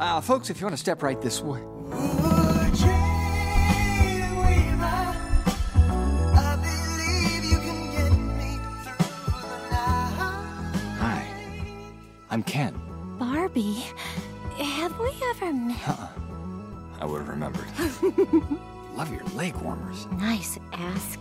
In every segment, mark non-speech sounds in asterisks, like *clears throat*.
Uh, folks, if you want to step right this way. Hi, I'm Ken. Barbie, have we ever met? I would have remembered. *laughs* Love your leg warmers. Nice ass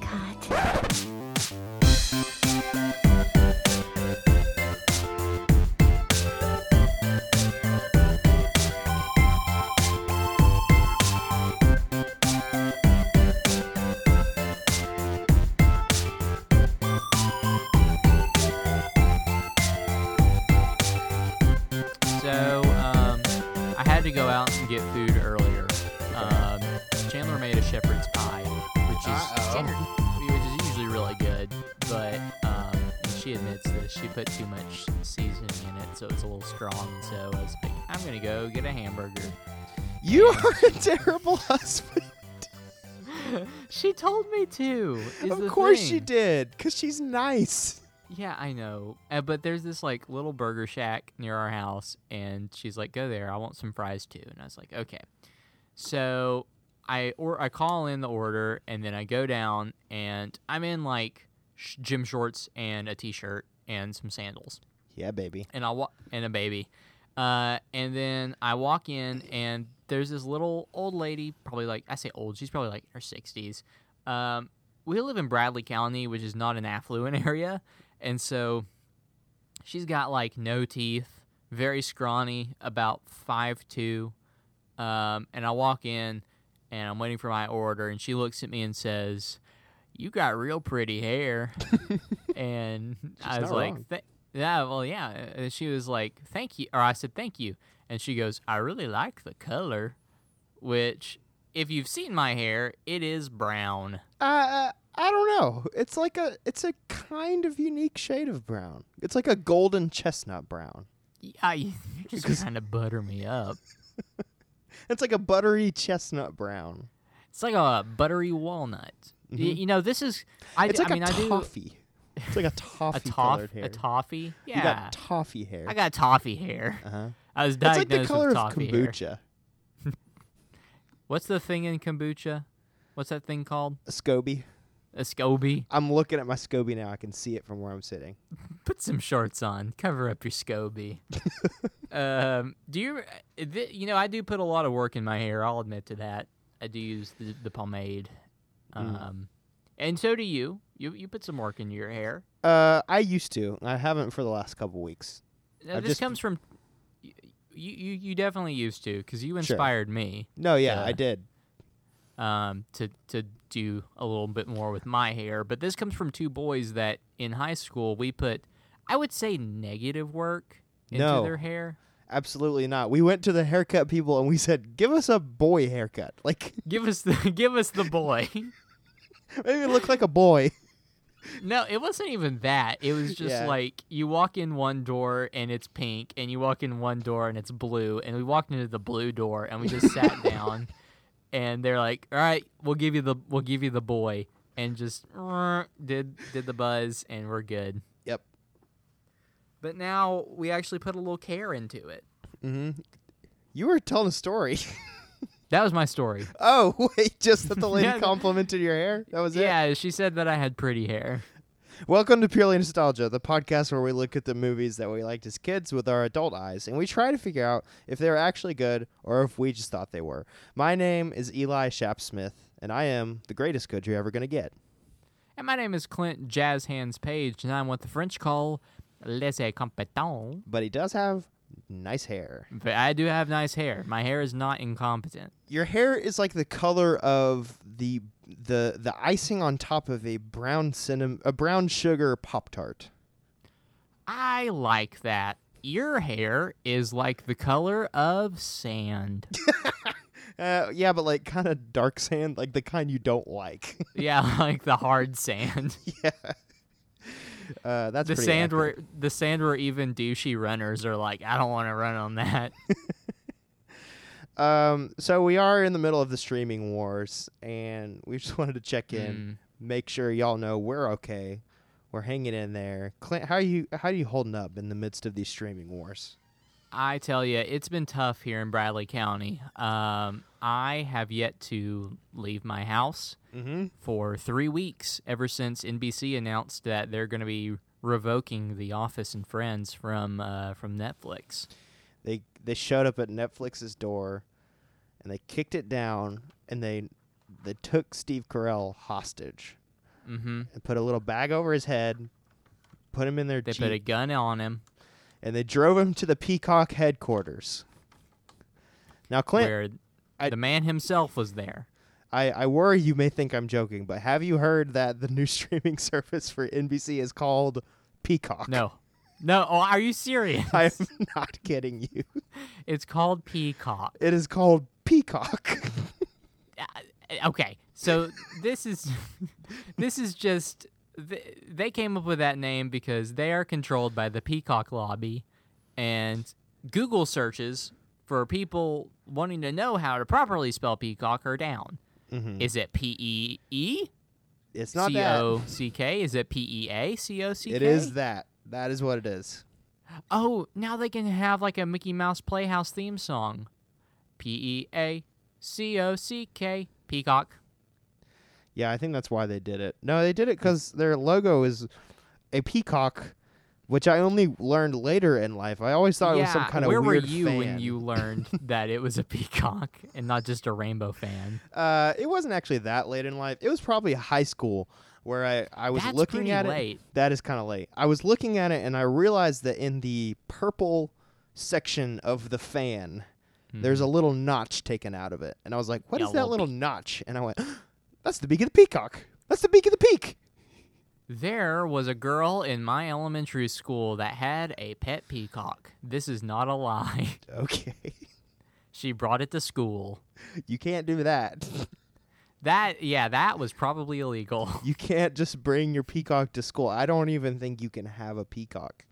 put too much seasoning in it, so it's a little strong. So I was like, I'm gonna go get a hamburger. You are a terrible *laughs* husband. *laughs* She told me to. is of course she did, because she's nice. Yeah, I know. Uh, but there's this like little burger shack near our house, and she's like, "Go there. I want some fries too." And I was like, "Okay." So I or I call in the order, and then I go down, and I'm in like sh- gym shorts and a t-shirt and some sandals, Yeah, baby. and I wa- and a baby. Uh, and then I walk in, and there's this little old lady, probably like I say old, she's probably like in her sixties. Um, we live in Bradley County, which is not an affluent *laughs* area, and so she's got like no teeth, very scrawny, about five two. Um, and I walk in, and I'm waiting for my order, and she looks at me and says, "You got real pretty hair," *laughs* and I was like, "Th- "Yeah, well, yeah." And she was like, "Thank you," or I said, "Thank you," and she goes, "I really like the color," which, if you've seen my hair, it is brown. Uh, I don't know. It's like a, it's a kind of unique shade of brown. It's like a golden chestnut brown. Yeah, you you're *laughs* just trying to butter me up. *laughs* It's like a buttery chestnut brown. It's like a buttery walnut. Y- you know, this is. I, Mm-hmm. It's I like mean, a I do toffee. It's like a toffee. *laughs* a toffee toff, colored hair. a toffee. Yeah, You got toffee hair. I got toffee hair. uh-huh. I was diagnosed It's like the color with of toffee kombucha. *laughs* *laughs* What's the thing in kombucha? What's that thing called? A SCOBY. A SCOBY. I'm looking at my SCOBY now. I can see it from where I'm sitting. Put some shorts on. Cover up your SCOBY. um, do you? uh, th- You know, I do put a lot of work in my hair. I'll admit to that. I do use the, the pomade. Mm. Um, and so do you. You you put some work in your hair. Uh, I used to. I haven't for the last couple weeks. Now, I've this just- comes from. You, you you definitely used to because you Sure. inspired me No, yeah, Uh, I did. um, to to do a little bit more with my hair. But this comes from two boys that in high school we put, I would say, negative work into No. their hair. Absolutely not. We went to the haircut people and we said, "Give us a boy haircut. Like *laughs* Give us the *laughs* give us the boy. *laughs* maybe look like a boy." no, it wasn't even that. It was just Yeah. like you walk in one door and it's pink, and you walk in one door and it's blue, and we walked into the blue door and we just sat down, and they're like, "All right, we'll give you the we'll give you the boy," and just did did the buzz, and we're good. But now we actually put a little care into it. Mm-hmm. You were telling a story. *laughs* That was my story. oh *laughs* wait, just that the *laughs* lady Yeah. complimented your hair. That was it. Yeah, she said that I had pretty hair. Welcome to Purely Nostalgia, the podcast where we look at the movies that we liked as kids with our adult eyes, and we try to figure out if they were actually good or if we just thought they were. My name is Eli Shapsmith, and I am the greatest good you're ever gonna get. And my name is Clint Jazz Hands Page, and I'm what the French call laissez compétent. But he does have nice hair. But I do have nice hair. My hair is not incompetent. Your hair is like the color of the the the icing on top of a brown cinnamon a brown sugar pop tart. I like that. Your hair is like the color of sand. *laughs* Uh, yeah, but like kind of dark sand, like the kind you don't like. yeah, *laughs* like the hard sand. yeah. Uh, that's the sand accurate. where the sand where even douchey runners are like, I don't want to run on that. *laughs* Um, so we are in the middle of the streaming wars, and we just *laughs* wanted to check Mm. in, make sure y'all know we're okay. We're hanging in there. Clint, how are you? How are you holding up in the midst of these streaming wars? I tell you, it's been tough here in Bradley County. Um, I have yet to leave my house Mm-hmm. for three weeks ever since NBC announced that they're going to be revoking The Office and Friends from uh, from Netflix. They they showed up at Netflix's door, and they kicked it down, and they they took Steve Carell hostage hmm and put a little bag over his head, put him in their They jeep, put a gun on him, and they drove him to the Peacock headquarters. Now, Clint, where I- the man himself was there. I, I worry you may think I'm joking, but have you heard that the new *laughs* streaming service for NBC is called Peacock? No, no. Oh, are you serious? I'm *laughs* not kidding you. it's called Peacock. It is called Peacock. *laughs* Uh, okay so this is this is just th- they came up with that name because they are controlled by the peacock lobby and google searches for people wanting to know how to properly spell peacock are down Mhm. is it p-e-e It's not that. c-o-c-k is it p-e-a c-o-c-k It is that. That is what it is. oh now they can have like a mickey mouse playhouse theme song p-e-a c-o-c-k peacock Yeah, I think that's why they did it. No, they did it because their logo is a peacock, which I only learned later in life. I always thought it was some kind of where weird were you fan. when you learned *laughs* that it was a peacock and not just a rainbow fan? Uh, it wasn't actually that late in life. It was probably high school where I, I was That's looking at it. late. That is kind of late. I was looking at it and I realized that in the purple section of the fan, there's a little notch taken out of it. And I was like, "What Yeah, is that little little notch? And I went, that's the beak of the peacock. That's the beak of the peak. There was a girl in my elementary school that had a pet peacock. This is not a lie. *laughs* Okay. She brought it to school. you can't do that. That yeah, that was probably illegal. *laughs* You can't just bring your peacock to school. I don't even think you can have a peacock.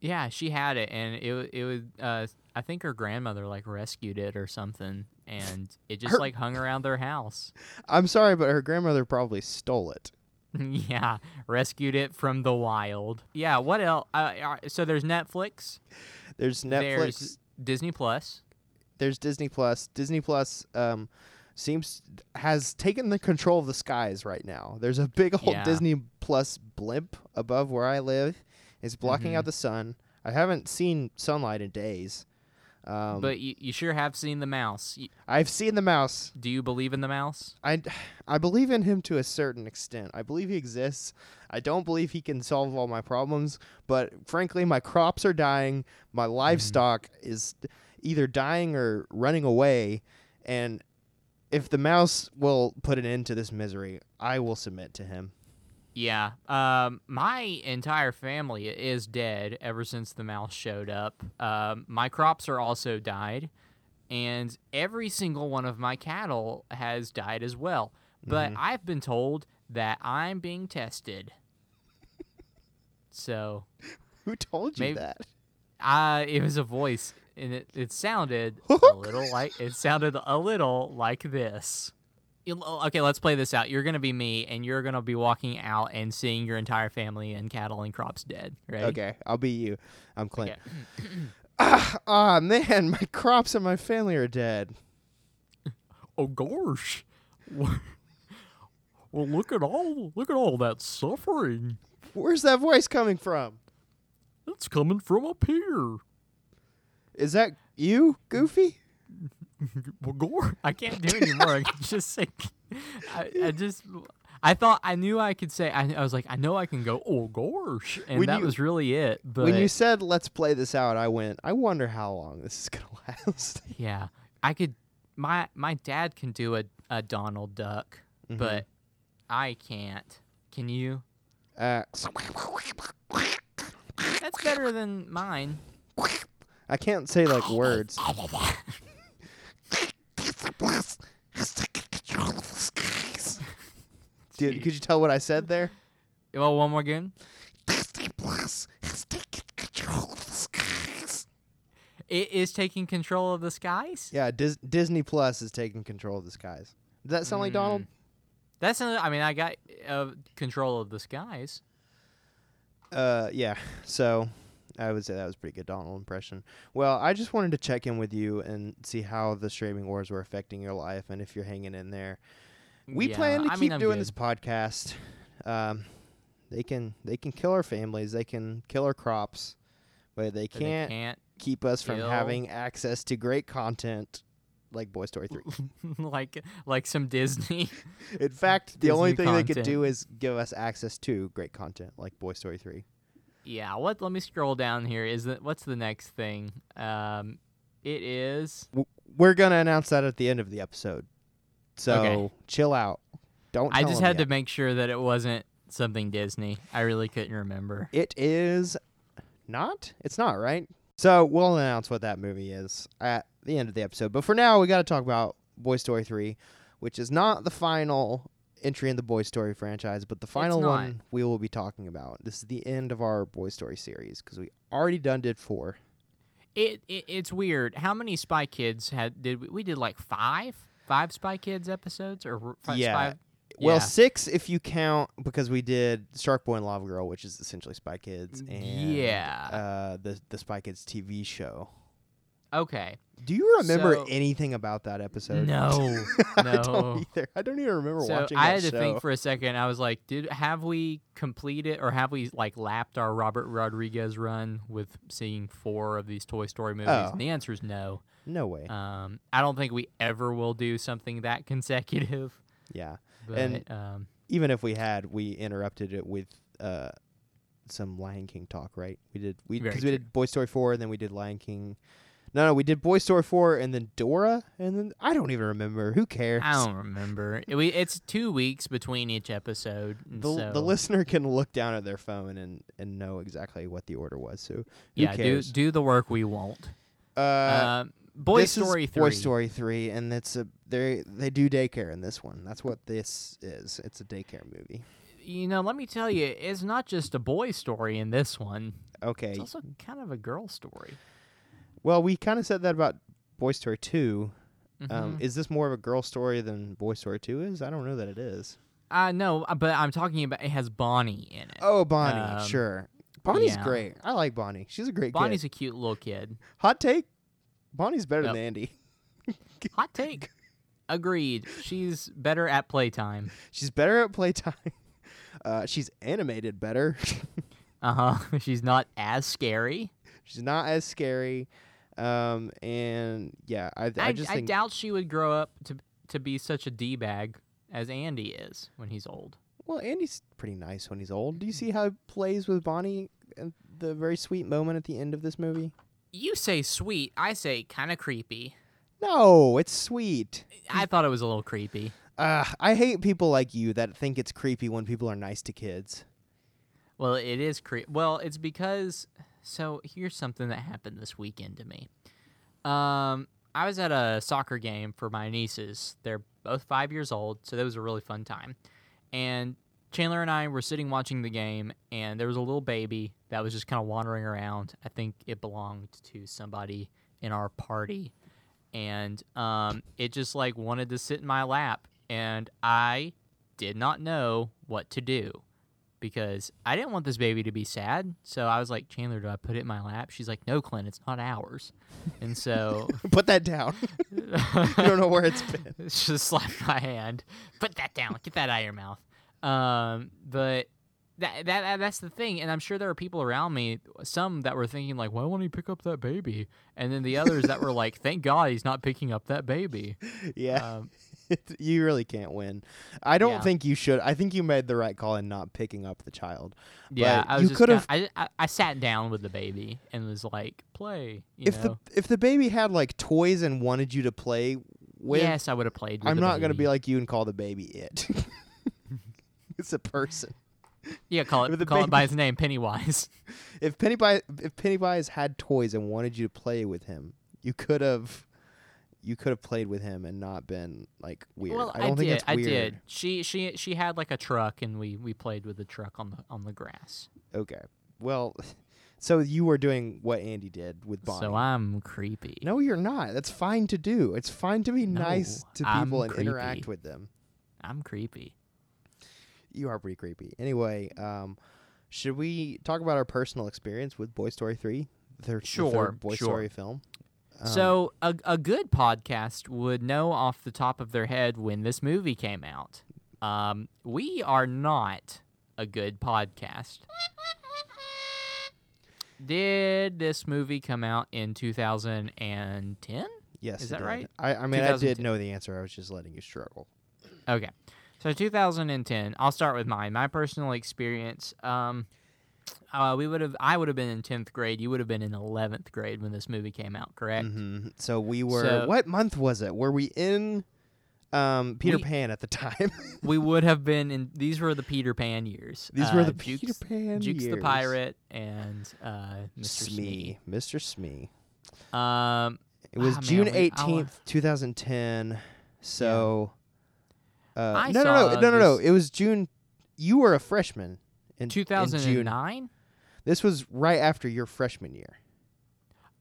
yeah, she had it, and it it was. Uh, I think her grandmother like rescued it or something, and it just Her- like hung around their house. I'm sorry, but her grandmother probably stole it. *laughs* yeah, rescued it from the wild. Yeah, what else? Uh, uh, so there's Netflix. There's Netflix. There's Disney Plus. there's Disney Plus. Disney Plus um seems has taken the control of the skies right now. There's a big old Yeah. Disney Plus blimp above where I live. It's blocking Mm-hmm. out the sun. I haven't seen sunlight in days. Um, but you, you sure have seen the mouse. I've seen the mouse. do you believe in the mouse? I, I believe in him to a certain extent. I believe he exists. I don't believe he can solve all my problems, but frankly, my crops are dying. My livestock is either dying or running away, and if the mouse will put an end to this misery, I will submit to him. Yeah. Um, my entire family is dead ever since the mouse showed up. Um, my crops are also died, and every single one of my cattle has died as well. But I've been told that I'm being tested. So, *laughs* Who told you Maybe- that? uh, it was a voice, and it, it sounded *laughs* a little like it sounded a little like this. You- Okay, let's play this out. You're gonna be me, and you're gonna be walking out and seeing your entire family and cattle and crops dead. Right? Okay, I'll be you. I'm Clint. Okay. Ah, *clears throat* ah, man, my crops and my family are dead. Oh gosh. Well, look at all look at all that suffering. Where's that voice coming from? It's coming from up here. Is that you, Goofy? *laughs* Well, gore. I can't do anymore. I can *laughs* just say. I, I just. I thought I knew I could say. I, I was like, I know I can go. Oh gosh, and When that you- was really it. But when you said let's play this out, I went, I wonder how long this is gonna *laughs* last. yeah, I could. My my dad can do a, a Donald Duck, Mm-hmm. but I can't. Can you? Uh, That's better than mine. I can't say like words. Dude, could you tell what I said there? Well, one more again. It is taking control of the skies. Yeah, Dis- Disney Plus is taking control of the skies. Does that sound like Donald? That's not, I mean, I got uh, control of the skies. Uh, yeah. So, I would say that was a pretty good Donald impression. Well, I just wanted to check in with you and see how the streaming wars were affecting your life and if you're hanging in there. We Yeah, plan to I keep mean, doing good. this podcast. Um, they can they can kill our families, they can kill our crops, but they can't, can't keep us from kill- having access to great content like Boy Story 3. *laughs* like like some Disney. *laughs* In fact, the only Disney thing they could do is give us access to great content like Boy Story 3. yeah. What? Let me scroll down here. Is that what's the next thing? Um, it is. We're going to announce that at the end of the episode. So, Okay. chill out. Don't I just had yet. to make sure that it wasn't something Disney. I really couldn't remember. It is not. It's not right. So we'll announce what that movie is at the end of the episode. But for now, we got to talk about Boy Story three, which is not the final entry in the Boy Story franchise, but the final one we will be talking about. This is the end of our Boy Story series because we already done did four. It, it it's weird. How many Spy Kids had did we, we did like five five Spy Kids episodes or r- fi- Yeah. Spy, Well, Yeah. six if you count because we did Shark Boy and Lava Girl, which is essentially Spy Kids, and Yeah. uh, the the Spy Kids TV show. okay. Do you remember So- anything about that episode? No, *laughs* I no. don't either. I don't even remember So watching I had to show. think for a second. I was like, "Did have we completed or have we like lapped our Robert Rodriguez run with seeing four of these Toy Story movies?" Oh. And the answer is no. No way. Um, I don't think we ever will do something that *laughs* consecutive. yeah. But And- um, Even if we had, we interrupted it with uh, some Lion King talk, right? We did we because we did Boy Story four, and then we did Lion King. No, no, we did Boy Story four, and then Dora, and then I don't even remember. Who cares? I don't remember. It, we, it's two weeks between each episode. the, so, the listener can look down at their phone and, and know exactly what the order was. So yeah, do cares? do the work we won't. uh, Um, Boy this Story is three. Boy Story three, and it's a they they do daycare in this one. That's what this is. It's a daycare movie. You know, let me tell you, it's not just a boy story in this one. Okay. It's also kind of a girl story. Well, we kind of said that about Boy Story two. Um, Mhm. is this more of a girl story than Boy Story two is? I don't know that it is. Uh, no, uh, but I'm talking about it has Bonnie in it. Oh, Bonnie, Um, sure. Bonnie's yeah. great. I like Bonnie. She's a great Bonnie's kid. a cute little kid. Hot take. Bonnie's better Yep. than Andy. *laughs* Hot take. Agreed. She's better at playtime. She's better at playtime. *laughs* Uh, she's animated better. *laughs* Uh huh. She's not as scary. she's not as scary. Um, and yeah, I, I, I, just I doubt she would grow up to to be such a d bag as Andy is when he's old. well, Andy's pretty nice when he's old. Do you see how he plays with Bonnie at the very sweet moment at the end of this movie? You say sweet, I say kind of creepy. No, it's sweet. I thought it was a little creepy. Uh, I hate people like you that think it's creepy when people are nice to kids. Well, it is creepy. Well, it's because so here's something that happened this weekend to me. Um, I was at a soccer game for my nieces. They're both five years old, so that was a really fun time. And Chandler and I were sitting watching the game, and there was a little baby that was just kind of wandering around. I think it belonged to somebody in our party, and um, it just like wanted to sit in my lap, and I did not know what to do because I didn't want this baby to be sad. So I was like, Chandler, do I put it in my lap? She's like, No, Clint, it's not ours. And so *laughs* Put that down. *laughs* you don't know where it's been. *laughs* it's just slapped my hand. Put that down. Get that out of your mouth. Um, but that, that that's the thing, and I'm sure there are people around me, some that were thinking like, "Why won't he pick up that baby?" And then the others that were like, "Thank God he's not picking up that baby." *laughs* Yeah, Um, *laughs* you really can't win. I don't Yeah. think you should. I think you made the right call in not picking up the child. yeah, But I was you could've- I, I I sat down with the baby and was like, "Play." You if know? the if the baby had like toys and wanted you to play with, yes, I would have played. With I'm not gonna be like you and call the baby it. *laughs* it's a person. yeah, call it call it by his name, Pennywise. *laughs* If Pennywise if Pennywise had toys and wanted you to play with him, you could have you could have played with him and not been like weird. Well, I don't think did. it's I did. She she she had like a truck, and we we played with the truck on the on the grass. Okay. Well, *laughs* so you were doing what Andy did with Bonnie. So I'm creepy. No, you're not. That's fine to do. It's fine to be nice No, to I'm people and interact with them. I'm creepy. You are pretty creepy. Anyway, um, Should we talk about our personal experience with Boy Story 3? The third, the third Boy sure. Story film. Um, so a a good podcast would know off the top of their head when this movie came out. Um, we are not a good podcast. Did this movie come out in 2010? yes, is that did. right? I, I mean, I did know the answer. I was just letting you struggle. Okay. So 2010. I'll start with mine. My personal experience. Um, uh, we would have. I would have been in 10th grade. You would have been in 11th grade when this movie came out. Correct. hmm So we were. So- what month was it? Were we in um, Peter We- Pan at the time? *laughs* We would have been in. These were the Peter Pan years. These were Uh, the Jukes, Peter Pan Jukes the pirate and uh, Mr. Smee, Mr. Smee. Smee. Um, It was Ah, June we- I wa- eighteenth, two thousand ten. So, uh, I no, no, no, no, no, no. It was June. You were a freshman in in 2009. This was right after your freshman year.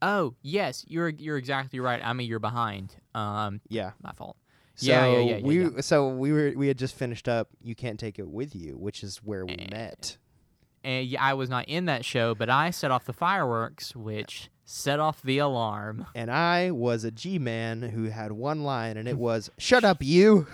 Oh yes, you're you're exactly right. I'm a year behind. Um, Yeah. my fault. So Yeah, yeah, yeah, yeah, we yeah. so we were we had just finished up. You can't take it with you, which is where we Eh. met. And yeah, I was not in that show, but I set off the fireworks, which set off the alarm. And I was a G man who had one line, and it *laughs* was "Shut up, you."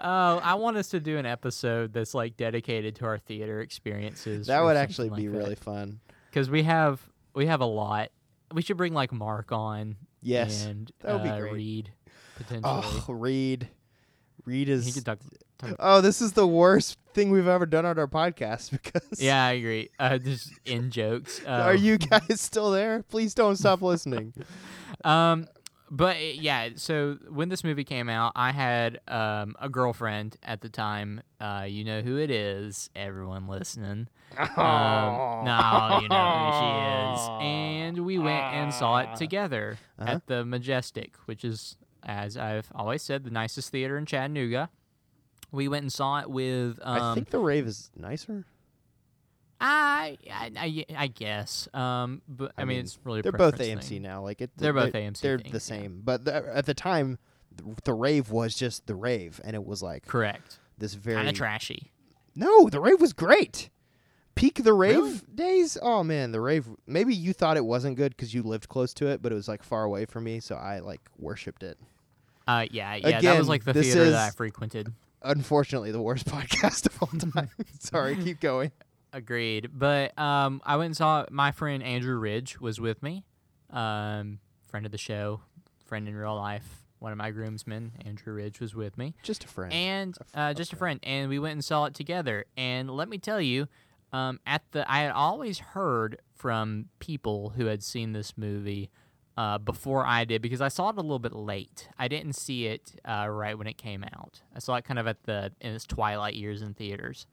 Oh, I want us to do an episode that's like dedicated to our theater experiences. That would actually like be that. really fun. because we have we have a lot. We should bring like Mark on. Yes, and that would be uh, great. Reed potentially. Oh, Reed. Reed he is. could talk. talk Oh, this is the worst thing we've ever done on our podcast *laughs* because. yeah, I agree. Uh, just in jokes. Uh, Are you guys still there? Please don't stop listening. *laughs* Um, but uh, yeah, so when this movie came out, I had um a girlfriend at the time. Uh, you know who it is. Everyone listening. Um, no, you know who she is. *laughs* And we went and saw it together Uh-huh. at the Majestic, which is, as I've always said, the nicest theater in Chattanooga. We went and saw it with. Um, I think the rave is nicer. I, I, I, guess. Um, but I, I mean, mean, it's really They're both AMC thing. now. Like it. They're both AMC They're things, the yeah. same, but the, at the time, the, the rave was just the rave, and it was like Correct. this very. Kind of trashy. No, the rave was great. Peak the rave Really? days. Oh man, the rave. Maybe you thought it wasn't good because you lived close to it, but it was like far away from me, so I like worshipped it. Uh, yeah, yeah. that was like the theater that I frequented. Unfortunately, the worst *laughs* podcast of all time. *laughs* Sorry, keep going. Agreed. But um, I went and saw my friend Andrew Ridge was with me. Um, friend of the show, friend in real life. One of my groomsmen, Andrew Ridge, was with me, Just a friend. and A f- uh, just a friend. And we went and saw it together. And let me tell you, um, at the I had always heard from people who had seen this movie uh, before I did because I saw it a little bit late. I didn't see it uh, right when it came out. I saw it kind of at the in its twilight years in theaters,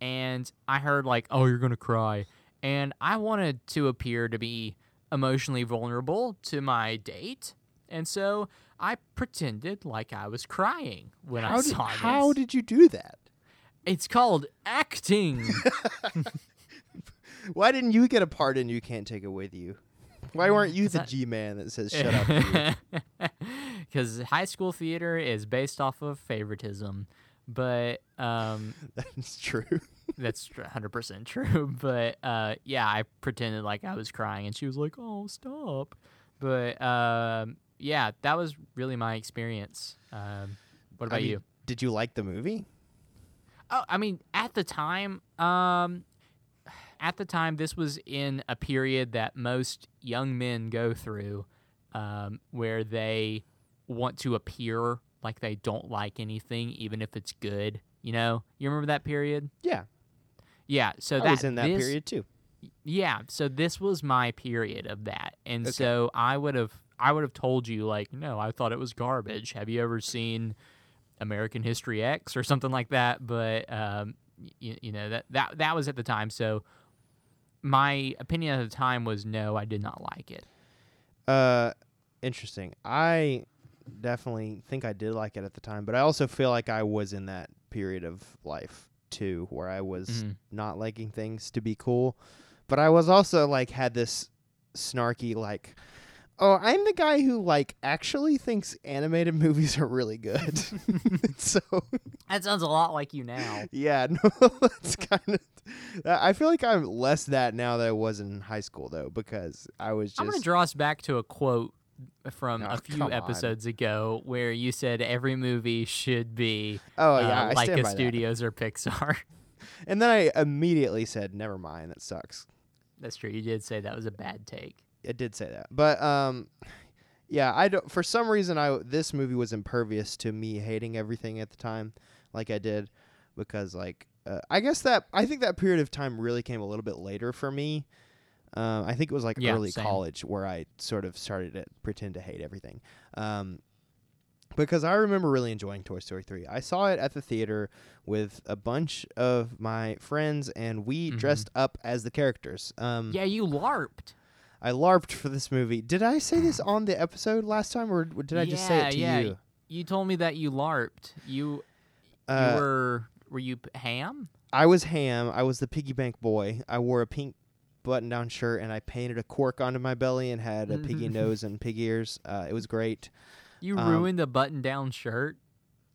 and I heard like, "Oh, you're gonna cry," and I wanted to appear to be emotionally vulnerable to my date, and so I pretended like I was crying when I how did, saw how did you do that? It's called acting. *laughs* Why didn't you get a part in You Can't Take It With You? Why weren't you the G man that says shut up? Because *laughs* high school theater is based off of favoritism, but um, *laughs* *laughs* That's true. that's 100% true. But uh, yeah, I pretended like I was crying, and she was like, "Oh, stop." But um, yeah, that was really my experience. Um, what about I mean, you? Did you like the movie? Oh, I mean, at the time, um, at the time, this was in a period that most young men go through, um, where they want to appear like they don't like anything, even if it's good. You know, you remember that period? Yeah, Yeah. So I that was in that this- period too. Yeah. So this was my period of that, and Okay. so I would have, I would have told you like, no, I thought it was garbage. Have you ever seen American History X or something like that? But um, you, you know that that that was at the time. So my opinion at the time was no, I did not like it. Uh, interesting. I definitely think I did like it at the time, but I also feel like I was in that period of life too, where I was Mhm. not liking things to be cool, but I was also like had this snarky like, Oh, I'm the guy who like actually thinks animated *laughs* movies are really good. *laughs* *laughs* so That sounds a lot like you now. yeah, no, that's kind of. I feel like I'm less that now that I was in high school though, because I was just. I'm going to draw us back to a quote from Oh, a *laughs* few come on. episodes ago where you said every movie should be oh yeah, uh, I like stand a by that. Studios or Pixar. *laughs* And then I immediately said, "Never mind, that sucks." That's true. You did say that was a bad take. I did say that, but um, yeah, I don't. For some reason, I this movie was impervious to me hating everything at the time, like I did, because like uh, I guess that I think that period of time really came a little bit later for me. Um, I think it was like Yeah, early same. college where I sort of started to pretend to hate everything. Um, because I remember really enjoying Toy Story 3. I saw it at the theater with a bunch of my friends, and we Mhm. dressed up as the characters. Um, Yeah, you LARPed. I LARPed for this movie. Did I say this on the episode last time, or did I just say it to yeah, yeah. you? You told me that you LARPed. You, Uh, you were were you ham? I was Ham. I was the piggy bank boy. I wore a pink button-down shirt, and I painted a cork onto my belly and had a piggy *laughs* nose and pig ears. Uh, it was great. You um, ruined a button-down shirt.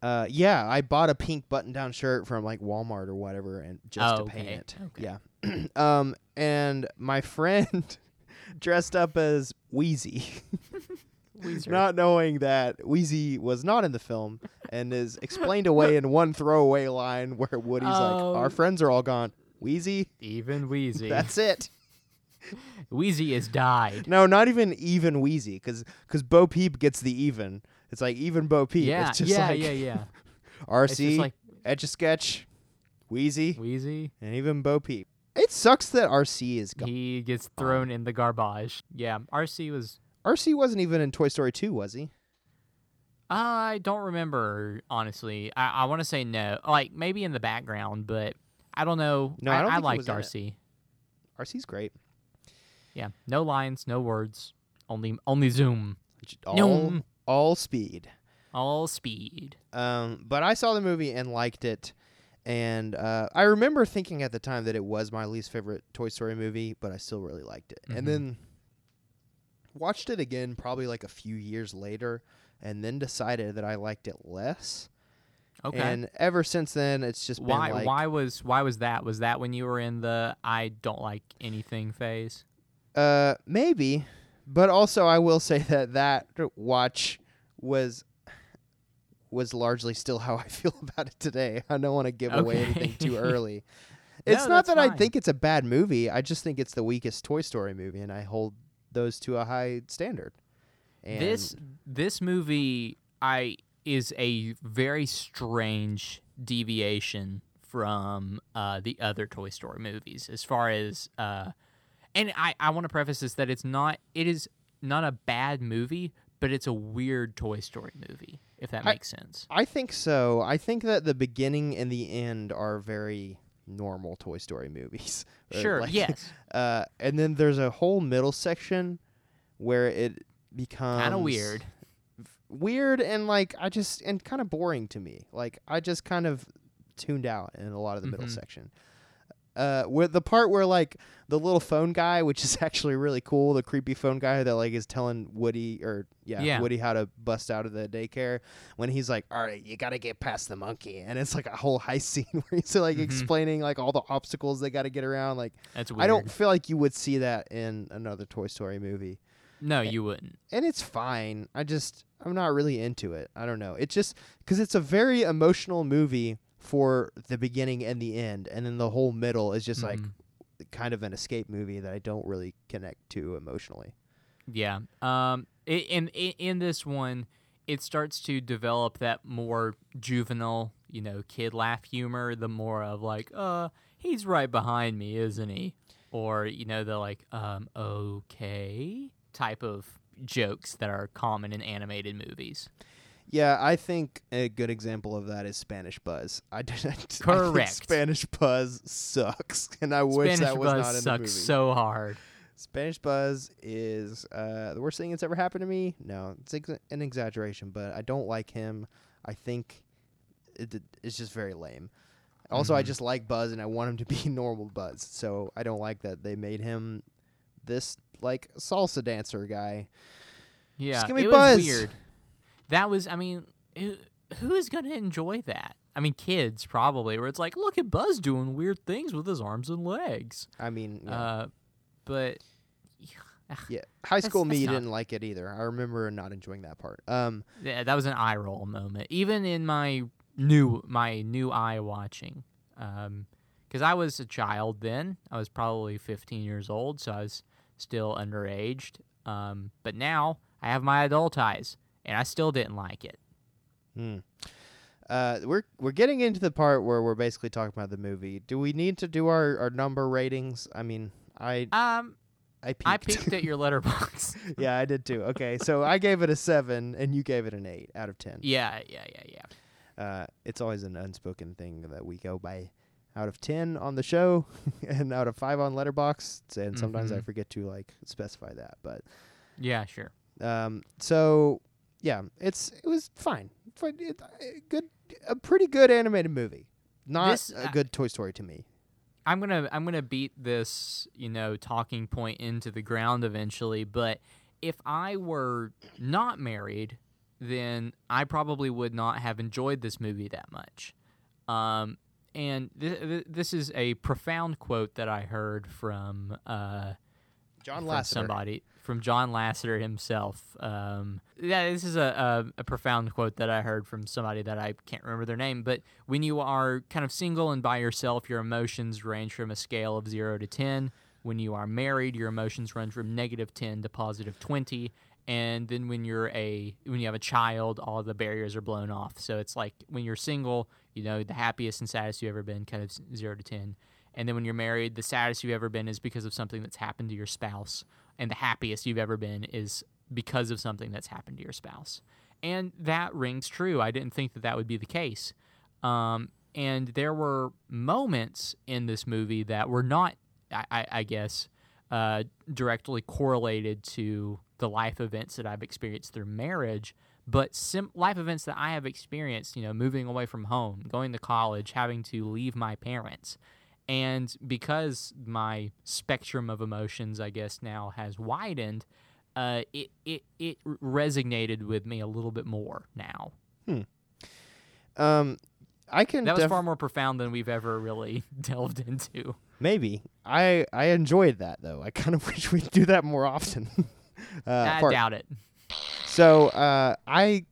Uh, yeah, I bought a pink button-down shirt from like Walmart or whatever, and just Oh, to paint okay, it. okay. Yeah. *clears throat* um, and my friend *laughs* dressed up as Wheezy. *laughs* Weezer. not knowing that Wheezy was not in the film and is explained away in one throwaway line where Woody's like, Oh. "Our friends are all gone." Wheezy, Even Wheezy. that's it. *laughs* Wheezy has died. No, not even even Wheezy, because because Bo Peep gets the even. It's like even Bo Peep. Yeah, it's just yeah, like yeah, yeah. *laughs* RC, like Etch a Sketch, Wheezy, Wheezy. and even Bo Peep. It sucks that RC is gone. He gets thrown in the garbage. Yeah, RC was. RC wasn't even in Toy Story 2, was he? I don't remember honestly. I, I want to say no. Like maybe in the background, but I don't know. No, I don't I, he liked was in it. RC. RC's great. Yeah, no lines, no words, only only zoom, All, all speed. all speed. Um, but I saw the movie and liked it. And uh, I remember thinking at the time that it was my least favorite Toy Story movie, but I still really liked it. Mhm. And then watched it again probably like a few years later and then decided that I liked it less. Okay. And ever since then, it's just why been like, why was why was that? Was that when you were in the I don't like anything phase? Uh, maybe, but also I will say *laughs* that that watch was was largely still how I *laughs* feel about it today. I don't want to give away anything too Okay. *laughs* early. No, It's not that's that I think it's a bad movie. I just think it's the weakest Toy Story movie, and I hold those to a high standard. And this this movie I is a very strange deviation from uh, the other Toy Story movies as far as uh, and I, I want to preface this that it's not it is not a bad movie but it's a weird Toy Story movie if that I- makes sense. I think so. I think that the beginning and the end are very normal Toy Story movies. *laughs* Sure, like, yes. *laughs* Uh, and then there's a whole middle section where it becomes Kind of weird. weird and like I just and kind of boring to me. Like I just kind of tuned out in a lot of the middle Mhm. section. Uh, the part where like the little phone guy, which is *laughs* actually really cool, the creepy phone guy that like is telling Woody or yeah, Yeah. Woody how to bust out of the daycare when he's like, "All right, you got to get past the monkey," and it's like a whole *laughs* heist scene where he's like Mhm. explaining like all the obstacles they got to get around. Like That's weird. I don't feel like you would see that in another Toy Story movie No, you wouldn't. and it's fine. I just I'm not really into it. I don't know. It's just because it's a very emotional movie for the beginning and the end, and then the whole middle is just like Mhm. kind of an escape movie that I don't really connect to emotionally. Yeah. Um. in in in this one, it starts to develop that more juvenile, you know, kid laugh humor. The more of like, uh, he's right behind me, isn't he? Or you know, the like, um, okay, type of jokes that are common in animated movies. Yeah, I think a good example of that is Spanish Buzz. I did. *laughs* I think Correct. Spanish Buzz sucks, *laughs* and I wish Spanish that was Buzz not in the movie. sucks so hard. Spanish Buzz is uh, the worst thing that's ever happened to me. No, it's ex- an exaggeration, but I don't like him. I think it, it's just very lame. Also, I Mhm. just like Buzz, and I want him to be *laughs* normal Buzz. So I don't like that they made him this like salsa dancer guy. Yeah, give me it Buzz. was weird. That was, I mean, who, who is going to enjoy that? I mean, kids probably, where it's like, look at Buzz doing weird things with his arms and legs. I mean, yeah. Uh, but yeah. High that's- school me not- didn't like it either. I remember not enjoying that part. Um, yeah, that was an eye roll moment. Even in my new my new eye watching, because I was a child then. I was probably 15 years old, so I was still underaged. Um, but now I have my adult eyes, and I still didn't like it. hmm. Uh, we're we're getting into the part where we're basically talking about the movie. Do we need to do our, our number ratings? I mean, I Um, I peeked. I peeked at your *laughs* Letterboxd. yeah, I did too. Okay, so I gave it a seven, and you gave it an eight out of ten. yeah, yeah, yeah, yeah. Uh, it's always an unspoken thing that we go by out of 10 on the show *laughs* and out of 5 on Letterboxd and sometimes i Mhm. forget to like specify that but Yeah, sure. um so yeah it's it was fine it, good a pretty good animated movie not This- a uh, good toy story to me I'm gonna I'm gonna beat this you know talking point into the ground eventually. But if I were not married, then I probably would not have enjoyed this movie that much. Um, and th- th- this is a profound quote that I heard from uh, john from lasseter somebody from John Lasseter himself. Um, yeah, this is a, a, a profound quote that I heard from somebody that I can't remember their name. But when you are kind of single and by yourself, your emotions range from a scale of zero to ten. When you are married, your emotions run from negative ten to positive twenty. And then when you're a when you have a child, all the barriers are blown off. So it's like when you're single, you know, the happiest and saddest you've ever been, kind of zero to ten. And then when you're married, the saddest you've ever been is because of something that's happened to your spouse. And the happiest you've ever been is because of something that's happened to your spouse. And that rings true. I didn't think that that would be the case. Um, and there were moments in this movie that were not, I, I, I guess, uh, directly correlated to the life events that I've experienced through marriage, but sim- life events that I have experienced, you know, moving away from home, going to college, having to leave my parents. And because my spectrum of emotions, I guess, now has widened, uh, it, it, it resonated with me a little bit more now. um i can That was def- far more profound than we've ever really *laughs* delved into. maybe i i enjoyed that though i *laughs* kind of wish we'd do that more often *laughs* uh, I part- doubt it. So uh, I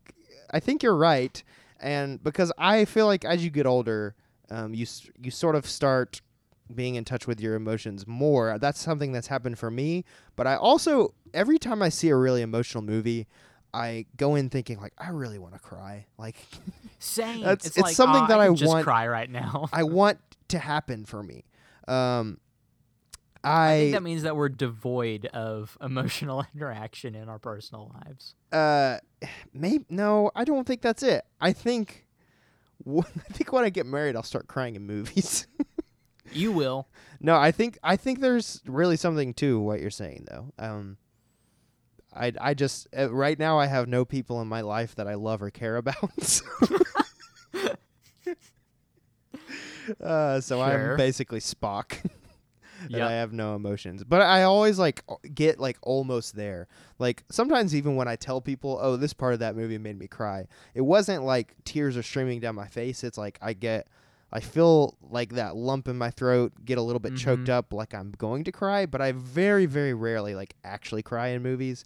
I think you're right, and because I feel like as you get older, um, you s- you sort of start being in touch with your emotions more. That's something that's happened for me. But I also every time I see a really emotional movie, I go in thinking like I really want to cry. Like *laughs* Same. That's- it's it's like, something "Aw, that I, I want- cry right now. *laughs* I want to happen for me. Um, I think that means that we're devoid of *laughs* emotional interaction in our personal lives. uh maybe no i don't think that's it i think *laughs* i think when i get married i'll start crying in movies *laughs* You will. no i think i think there's really something to what you're saying though um i i just uh, right now i have no people in my life that i love or care *laughs* about so- uh so Sure. i'm basically spock and Yep. I have no emotions. But I always like get like almost there. Like sometimes even when I tell people, "Oh, this part of that movie made me cry," it wasn't like tears are streaming down my face. It's like I get, I feel like that lump in my throat, get a little bit choked Mhm. up, like I'm going to cry. But I very, very rarely like actually cry in movies.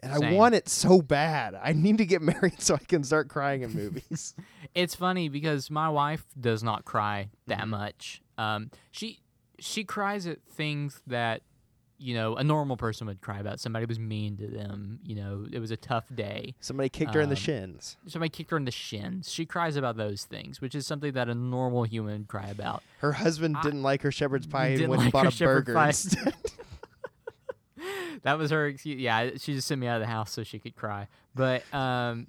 And I want it so bad. I need to get *laughs* married so I can start crying in movies. *laughs* It's funny because my wife does not cry that Mhm. much. Um, she she cries at things that you know a normal person would cry about. Somebody was mean to them. You know, it was a tough day. Somebody kicked her in the Um, shins. Somebody kicked her in the shins. She cries about those things, which is something that a normal human would cry about. Her husband I- didn't like her shepherd's pie and went and like bought a burger instead. *laughs* *laughs* that was her excuse. Yeah, she just sent me out of the house so she could cry. But um,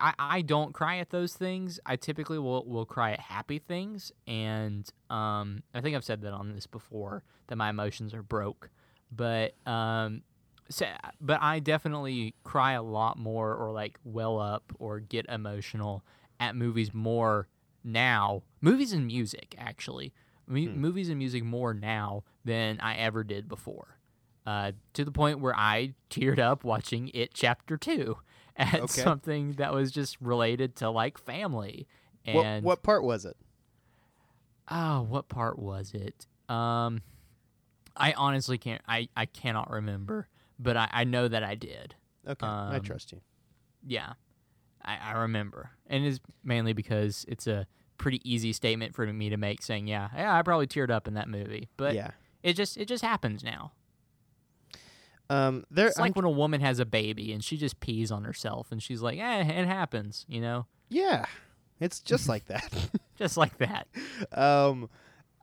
I, I don't cry at those things. I typically will will cry at happy things, and um, I think I've said that on this before that my emotions are broke. But um, so, but I definitely cry a lot more, or like well up, or get emotional at movies more now. Movies and music, actually. Hmm. Movies and music more now than I ever did before. uh, to the point where I teared up watching it chapter two *laughs* at Okay. something that was just related to like family. And what part was it? oh, what part was it? Um, I honestly can't. I I cannot remember, but I I know that I did. Okay, I Um, trust you. Yeah, I, I remember, and it's mainly because it's a pretty easy statement for me to make, saying, "Yeah, yeah, I probably teared up in that movie," but yeah. it just it just happens now. Um, there. It's like when a woman has a baby and she just pees on herself, and she's like, "Eh, it happens," you know, yeah, it's just like that. *laughs* just like that. *laughs* Um,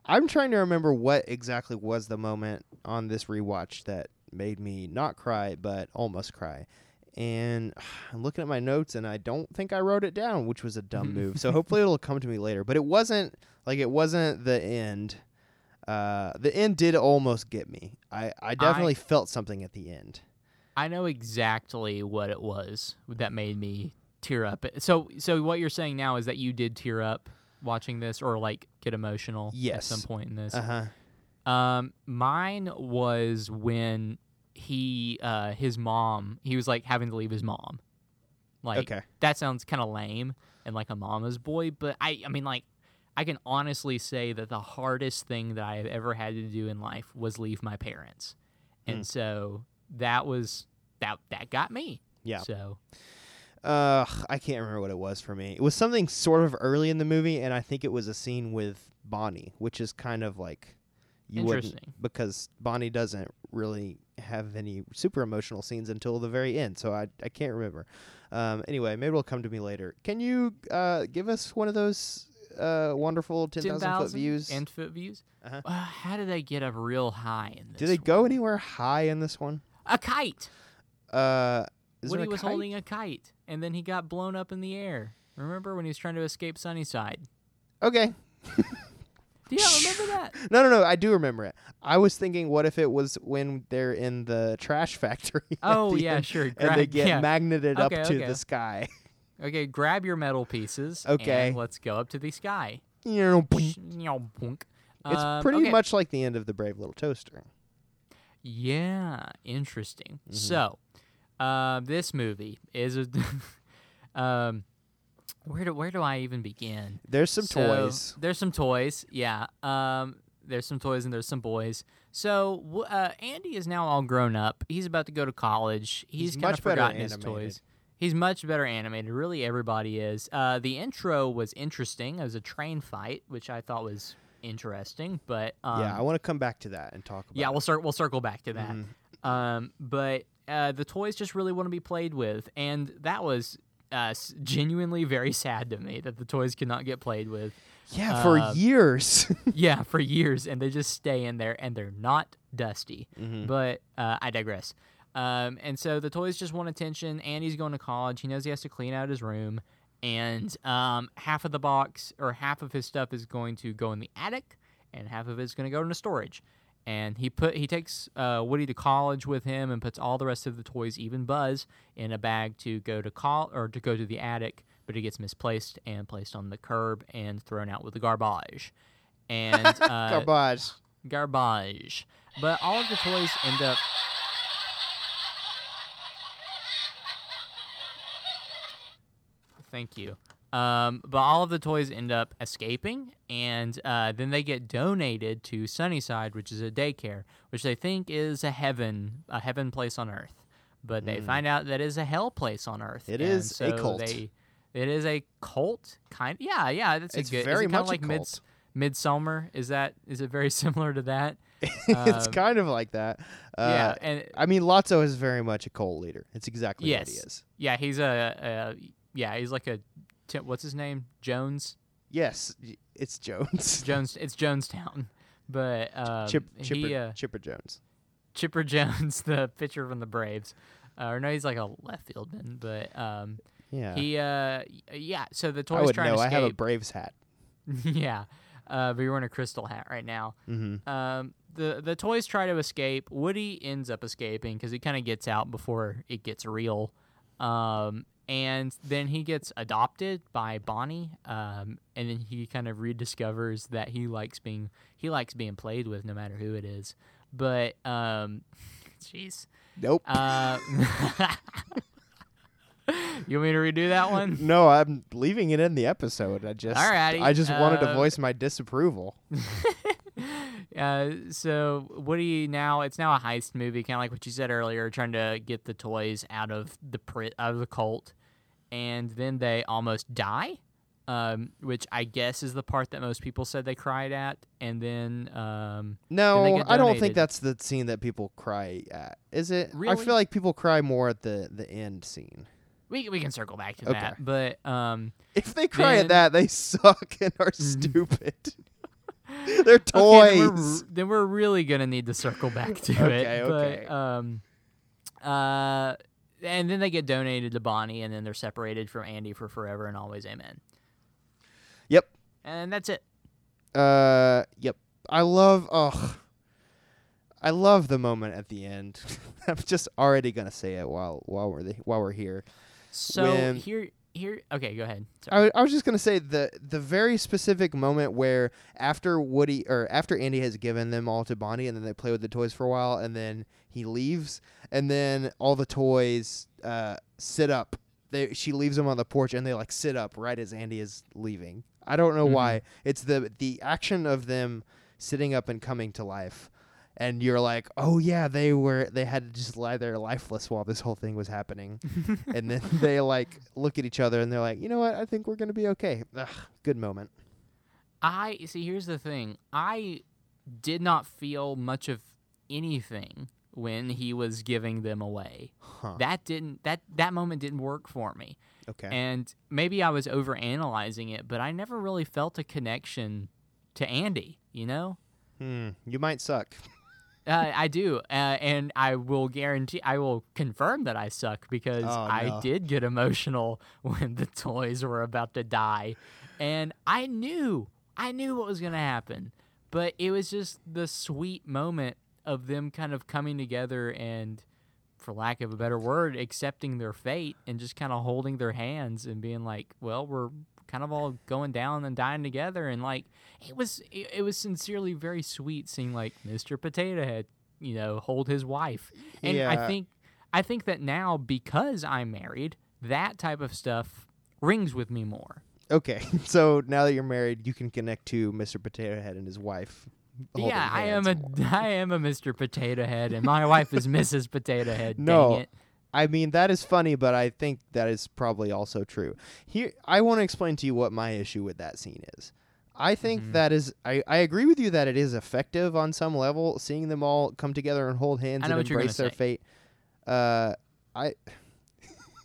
I'm trying to remember what exactly was the moment on this rewatch that made me not cry but almost cry. And *sighs* I'm looking at my notes and I don't think I wrote it down, which was a dumb move. So *laughs* hopefully it'll come to me later. But it wasn't like it wasn't the end. Uh, the end did almost get me. I, I definitely felt something at the end. I know exactly what it was that made me tear up. So, so what you're saying now is that you did tear up watching this, or like get emotional Yes. at some point in this. Uh huh. Um, mine was when he, uh, his mom, he was like having to leave his mom. Like Okay. that sounds kind of lame and like a mama's boy, but I, I mean, like, I can honestly say that the hardest thing that I have ever had to do in life was leave my parents, and so that was that that got me. Yeah. So Uh, I can't remember what it was for me. It was something sort of early in the movie, and I think it was a scene with Bonnie, which is kind of like you wouldn't because Bonnie doesn't really have any super emotional scenes until the very end. So I I can't remember. Um, anyway, maybe it'll come to me later. Can you uh give us one of those uh wonderful ten thousand foot views? and foot views. Uh-huh. Uh, how do they get up real high in this? Do they go anywhere high in this one? A kite. Uh, Woody was kite? holding a kite, and then he got blown up in the air. Remember when he was trying to escape Sunnyside? Okay. *laughs* Do you remember that? *laughs* No, no, no. I do remember it. I was thinking, what if it was when they're in the trash factory? *laughs* Oh, yeah, end, sure. And they get yeah. magneted up to okay. the sky. Okay, grab your metal pieces. Okay. and let's go up to the sky. You know, boing. Boink. it's Um, pretty okay. much like the end of the Brave Little Toaster. Yeah, interesting. Mm-hmm. So, uh, this movie is a. *laughs* um, where do where do I even begin? There's some So, toys. There's some toys. Yeah. Um, there's some toys and there's some boys. So uh, Andy is now all grown up. He's about to go to college. He's, He's kind of forgotten his toys. He's much better animated. Really, everybody is. Uh, the intro was interesting. It was a train fight, which I thought was interesting. But um, yeah, I want to come back to that and talk about. yeah, it. we'll cir- we'll circle back to that. Mm-hmm. Um, but uh, the toys just really want to be played with, and that was uh, genuinely very sad to me that the toys could not get played with. yeah, for uh, years. *laughs* yeah, for years, and they just stay in there, and they're not dusty. Mm-hmm. But uh, I digress. Um, and so the toys just want attention. Andy's going to college. He knows he has to clean out his room, and um, half of the box or half of his stuff is going to go in the attic, and half of it's going to go into storage. And he put he takes uh, Woody to college with him and puts all the rest of the toys, even Buzz, in a bag to go to call or to go to the attic. But it gets misplaced and placed on the curb and thrown out with the garbage. And *laughs* uh, Garbage. garbage. But all of the toys end up. Thank you. Um, but all of the toys end up escaping, and uh, then they get donated to Sunnyside, which is a daycare, which they think is a heaven, a heaven place on earth. But they find out that is a hell place on earth. It and is a cult. They, it is a cult, kind. Yeah, yeah. That's It's a good. very it much like mid. Midsummer. Is that is it very *laughs* similar to that? *laughs* it's Um, kind of like that. Uh, yeah, and I mean, Lotso is very much a cult leader. It's exactly what he is. yeah, he's a, a yeah, he's like a t- what's his name? Jones. Yes, it's Jones. *laughs* Jones. It's Jonestown. But um, Chip, Chipper, he, uh, Chipper Jones. Chipper Jones, *laughs* the pitcher from the Braves. Uh, or no, he's like a left fieldman, but um, Yeah. he uh, yeah. So the I toys would trying know. to escape. I have a. Braves hat. *laughs* yeah, uh, but you're wearing a crystal hat right now. Mm-hmm. Um, the the toys try to escape. Woody ends up escaping because he kind of gets out before it gets real. Um, and then he gets adopted by Bonnie. Um, and then he kind of rediscovers that he likes being he likes being played with no matter who it is. But um, *laughs* Jeez. Nope. Uh, *laughs* you want me to redo that one? *laughs* no, I'm leaving it in the episode. I just Alrighty, I just wanted to uh, voice my disapproval. Uh, so Woody now it's now a heist movie, kind of like what you said earlier, trying to get the toys out of the pri- out of the cult, and then they almost die, um, which I guess is the part that most people said they cried at, and then um, No, get I don't think that's the scene that people cry at. Is it? I feel like people cry more at the the end scene. we we can circle back to Okay. that, but um, If they cry Then- at that, they *laughs* suck and are stupid. *laughs* They're okay, then, we're, toys. then we're really gonna need to circle back to *laughs* Okay, it. okay. But um, uh, and then they get donated to Bonnie, and then they're separated from Andy for forever and always. Amen. Yep. And that's it. Uh, yep. I love. Ugh. I love the moment at the end. *laughs* I'm just already gonna say it while while we're the, while we're here. So When- here, here. Okay, go ahead. I, I was just gonna say the the very specific moment where after Woody or after Andy has given them all to Bonnie and then they play with the toys for a while and then he leaves and then all the toys uh, sit up. They she leaves them on the porch and they like sit up right as Andy is leaving. I don't know why. It's the the action of them sitting up and coming to life. And you're like, oh yeah, they were. They had to just lie there lifeless while this whole thing was happening *laughs* and then they like look at each other and they're like, you know what? I think we're gonna be okay. Ugh, good moment. I see. Here's the thing. I did not feel much of anything when he was giving them away. Huh. That didn't. That that moment didn't work for me. Okay. And maybe I was over analyzing it, but I never really felt a connection to Andy. You know. hmm. You might suck. *laughs* Uh, I do, uh, and I will guarantee, I will confirm that I suck because Oh, I did get emotional *laughs* when the toys were about to die, and I knew, I knew what was gonna happen, but it was just the sweet moment of them kind of coming together and, for lack of a better word, accepting their fate and just kind of holding their hands and being like, well, we're kind of all going down and dying together and like it was it, it was sincerely very sweet seeing like Mr. Potato Head, you know, hold his wife. And I think I think that now because I'm married, that type of stuff rings with me more. Okay. *laughs* So now that you're married, you can connect to Mr. Potato Head and his wife. yeah, I am a more. *laughs* I am a Mr. Potato Head and my wife is Mrs. Potato Head. No. I mean that is funny, but I think that is probably also true. Here, I want to explain to you what my issue with that scene is. I think Mhm. that is. I, I agree with you that it is effective on some level, seeing them all come together and hold hands and what you're gonna embrace their say. fate. Uh, I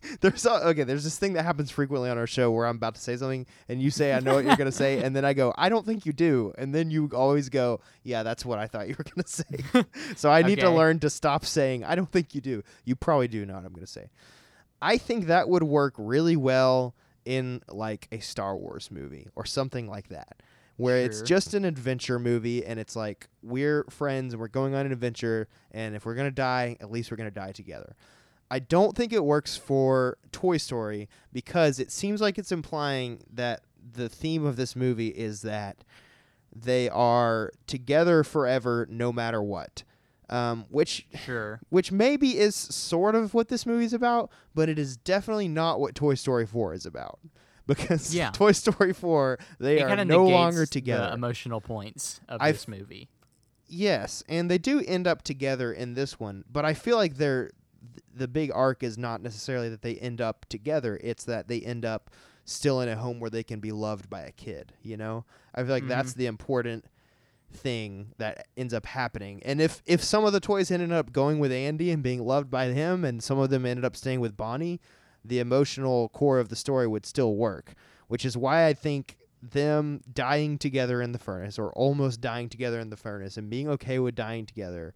*laughs* there's a, okay. There's this thing that happens frequently on our show where I'm about to say something and you say I know what you're gonna say, and then I go I don't think you do, and then you always go Yeah, that's what I thought you were gonna say. *laughs* so I need to learn to stop saying I don't think you do. You probably do know what I'm gonna say. I think that would work really well in like a Star Wars movie or something like that. Where it's just an adventure movie and it's like we're friends and we're going on an adventure and if we're going to die, at least we're going to die together. I don't think it works for Toy Story because it seems like it's implying that the theme of this movie is that they are together forever no matter what. Um, which Sure. which maybe is sort of what this movie's about, but it is definitely not what Toy Story 4 is about. *laughs* Because Yeah. Toy Story 4, they it are kind of no longer together. the emotional points of I've- this movie. yes, and they do end up together in this one, but I feel like they're th- the big arc is not necessarily that they end up together, it's that they end up still in a home where they can be loved by a kid, you know? I feel like that's mm-hmm. the important thing that ends up happening. And if if some of the toys ended up going with Andy and being loved by him and some of them ended up staying with Bonnie, the emotional core of the story would still work, which is why I think them dying together in the furnace or almost dying together in the furnace and being okay with dying together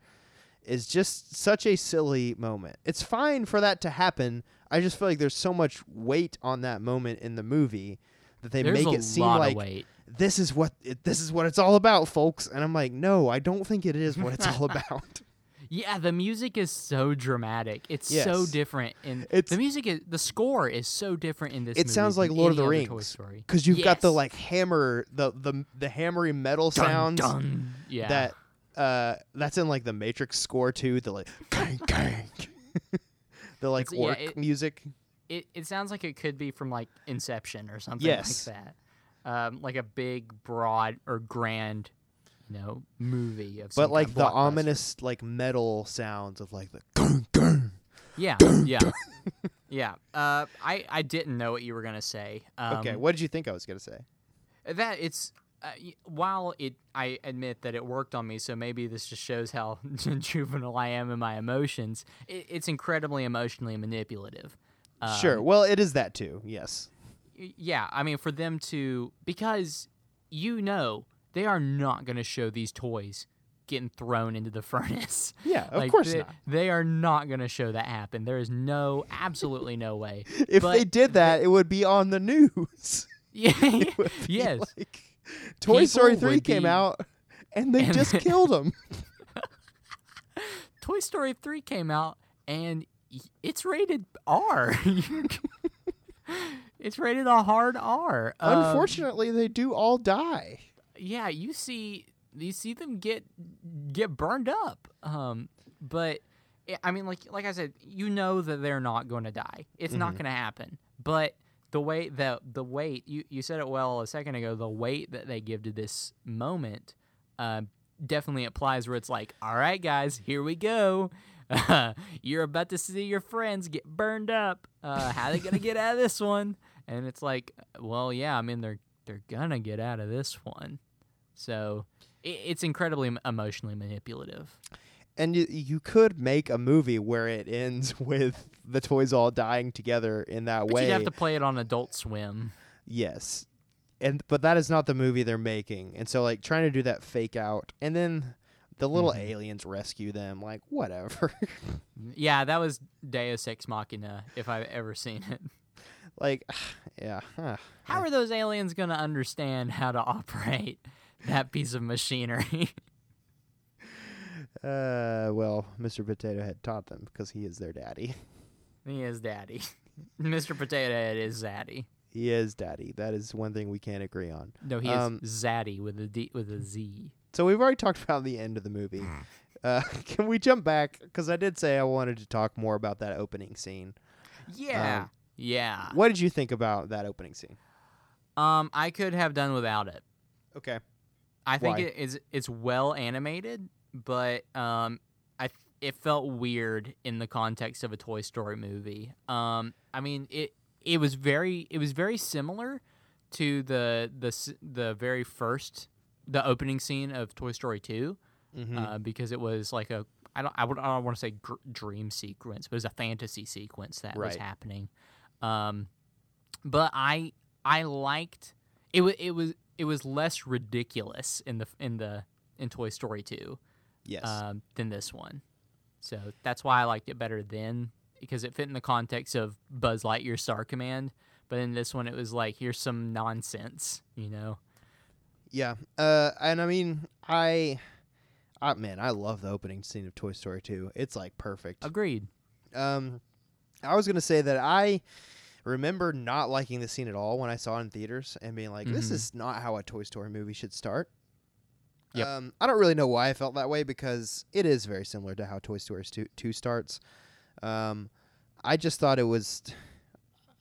is just such a silly moment. It's fine for that to happen. I just feel like there's so much weight on that moment in the movie that they There's make it seem like this is what it, this is what it's all about, folks. And I'm like, no, I don't think it is what it's all *laughs* about. Yeah, the music is so dramatic. It's so different, and It's- the music is the score is so different in this. It sounds like Lord of the Rings Story. because you've got the like hammer, the the the hammery metal Dun, sounds dun. Yeah, that uh, that's in like the Matrix score too. The like, gang, gang. *laughs* the like It's- yeah, orc it- music. It it sounds like it could be from like Inception or something Yes. like that. Um, like a big, broad or grand, you know, movie of. some But like kind, the ominous like metal sounds of like the gang, gang. Yeah, yeah, yeah. Uh, I I didn't know what you were gonna say. Um, Okay, what did you think I was gonna say? that it's uh, while it I admit that it worked on me, so maybe this just shows how *laughs* juvenile I am in my emotions. It, it's incredibly emotionally manipulative. Um, sure. Well, it is that too. Yes. Yeah, I mean for them to because you know they are not going to show these toys getting thrown into the *laughs* furnace. Yeah, of Like, course they, not. They are not going to show that happen. There is no absolutely no way. *laughs* If But they did that, it would be on the news. Yeah. It would be yes. Like, *laughs* Toy Story 3 came be- out and they and- just *laughs* killed him. *laughs* Toy Story 3 came out and it's rated R. it's rated a hard R. Um, Unfortunately, they do all die. yeah, you see you see them get get burned up. Um but I- mean like like I said, you know that they're not going to die. It's not Mm-hmm. going to happen. But the way the the weight you you said it well a second ago, the weight that they give to this moment uh, definitely applies where it's like, "All right guys, here we go." *laughs* You're about to see your friends get burned up. Uh, how they gonna get out of this one? And it's like, well, yeah. I mean, they're they're gonna get out of this one. So it, it's incredibly emotionally manipulative. And you, you could make a movie where it ends *laughs* with the toys all dying together in that But way. you'd have to play it on Adult Swim. Yes. And but that is not the movie they're making. And so like trying to do that fake out and then the little Mm-hmm. aliens rescue them like whatever. *laughs* Yeah, that was Deus Ex Machina, if I've ever seen it. like *sighs* yeah. huh. How are those aliens gonna understand how to operate that piece of machinery? *laughs* Uh well, Mr. Potato Head taught them because he is their daddy. he is Daddy. *laughs* Mr. Potato Head is Zaddy. He is daddy. That is one thing we can't agree on. No, he Um, is Zaddy with a D with a Z. So we've already talked about the end of the movie. Uh, *laughs* can we jump back? Because I did say I wanted to talk more about that opening scene. Yeah. Um, yeah. What did you think about that opening scene? Um, I could have done without it. Okay. I think Why? it is it's well animated, but um, I it felt weird in the context of a Toy Story movie. Um, I mean it it was very it was very similar to the the the very first the opening scene of Toy Story 2 Mm-hmm. uh, because it was like a I don't I, would, I don't want to say gr- dream sequence, but it was a fantasy sequence that was happening. Um, but I I liked it. Was it was it was less ridiculous in the in the in Toy Story 2 yes. um, than this one. So that's why I liked it better then because it fit in the context of Buzz Lightyear Star Command. But in this one, it was like here's some nonsense, you know. yeah. Uh, and I mean, I, I man, I love the opening scene of Toy Story 2. It's like perfect. Agreed. Um, I was gonna say that I remember not liking the scene at all when I saw it in theaters and being like, "This Mhm. is not how a Toy Story movie should start." Yep. Um, I don't really know why I felt that way because it is very similar to how Toy Story 2, 2 starts. Um, I just thought it was.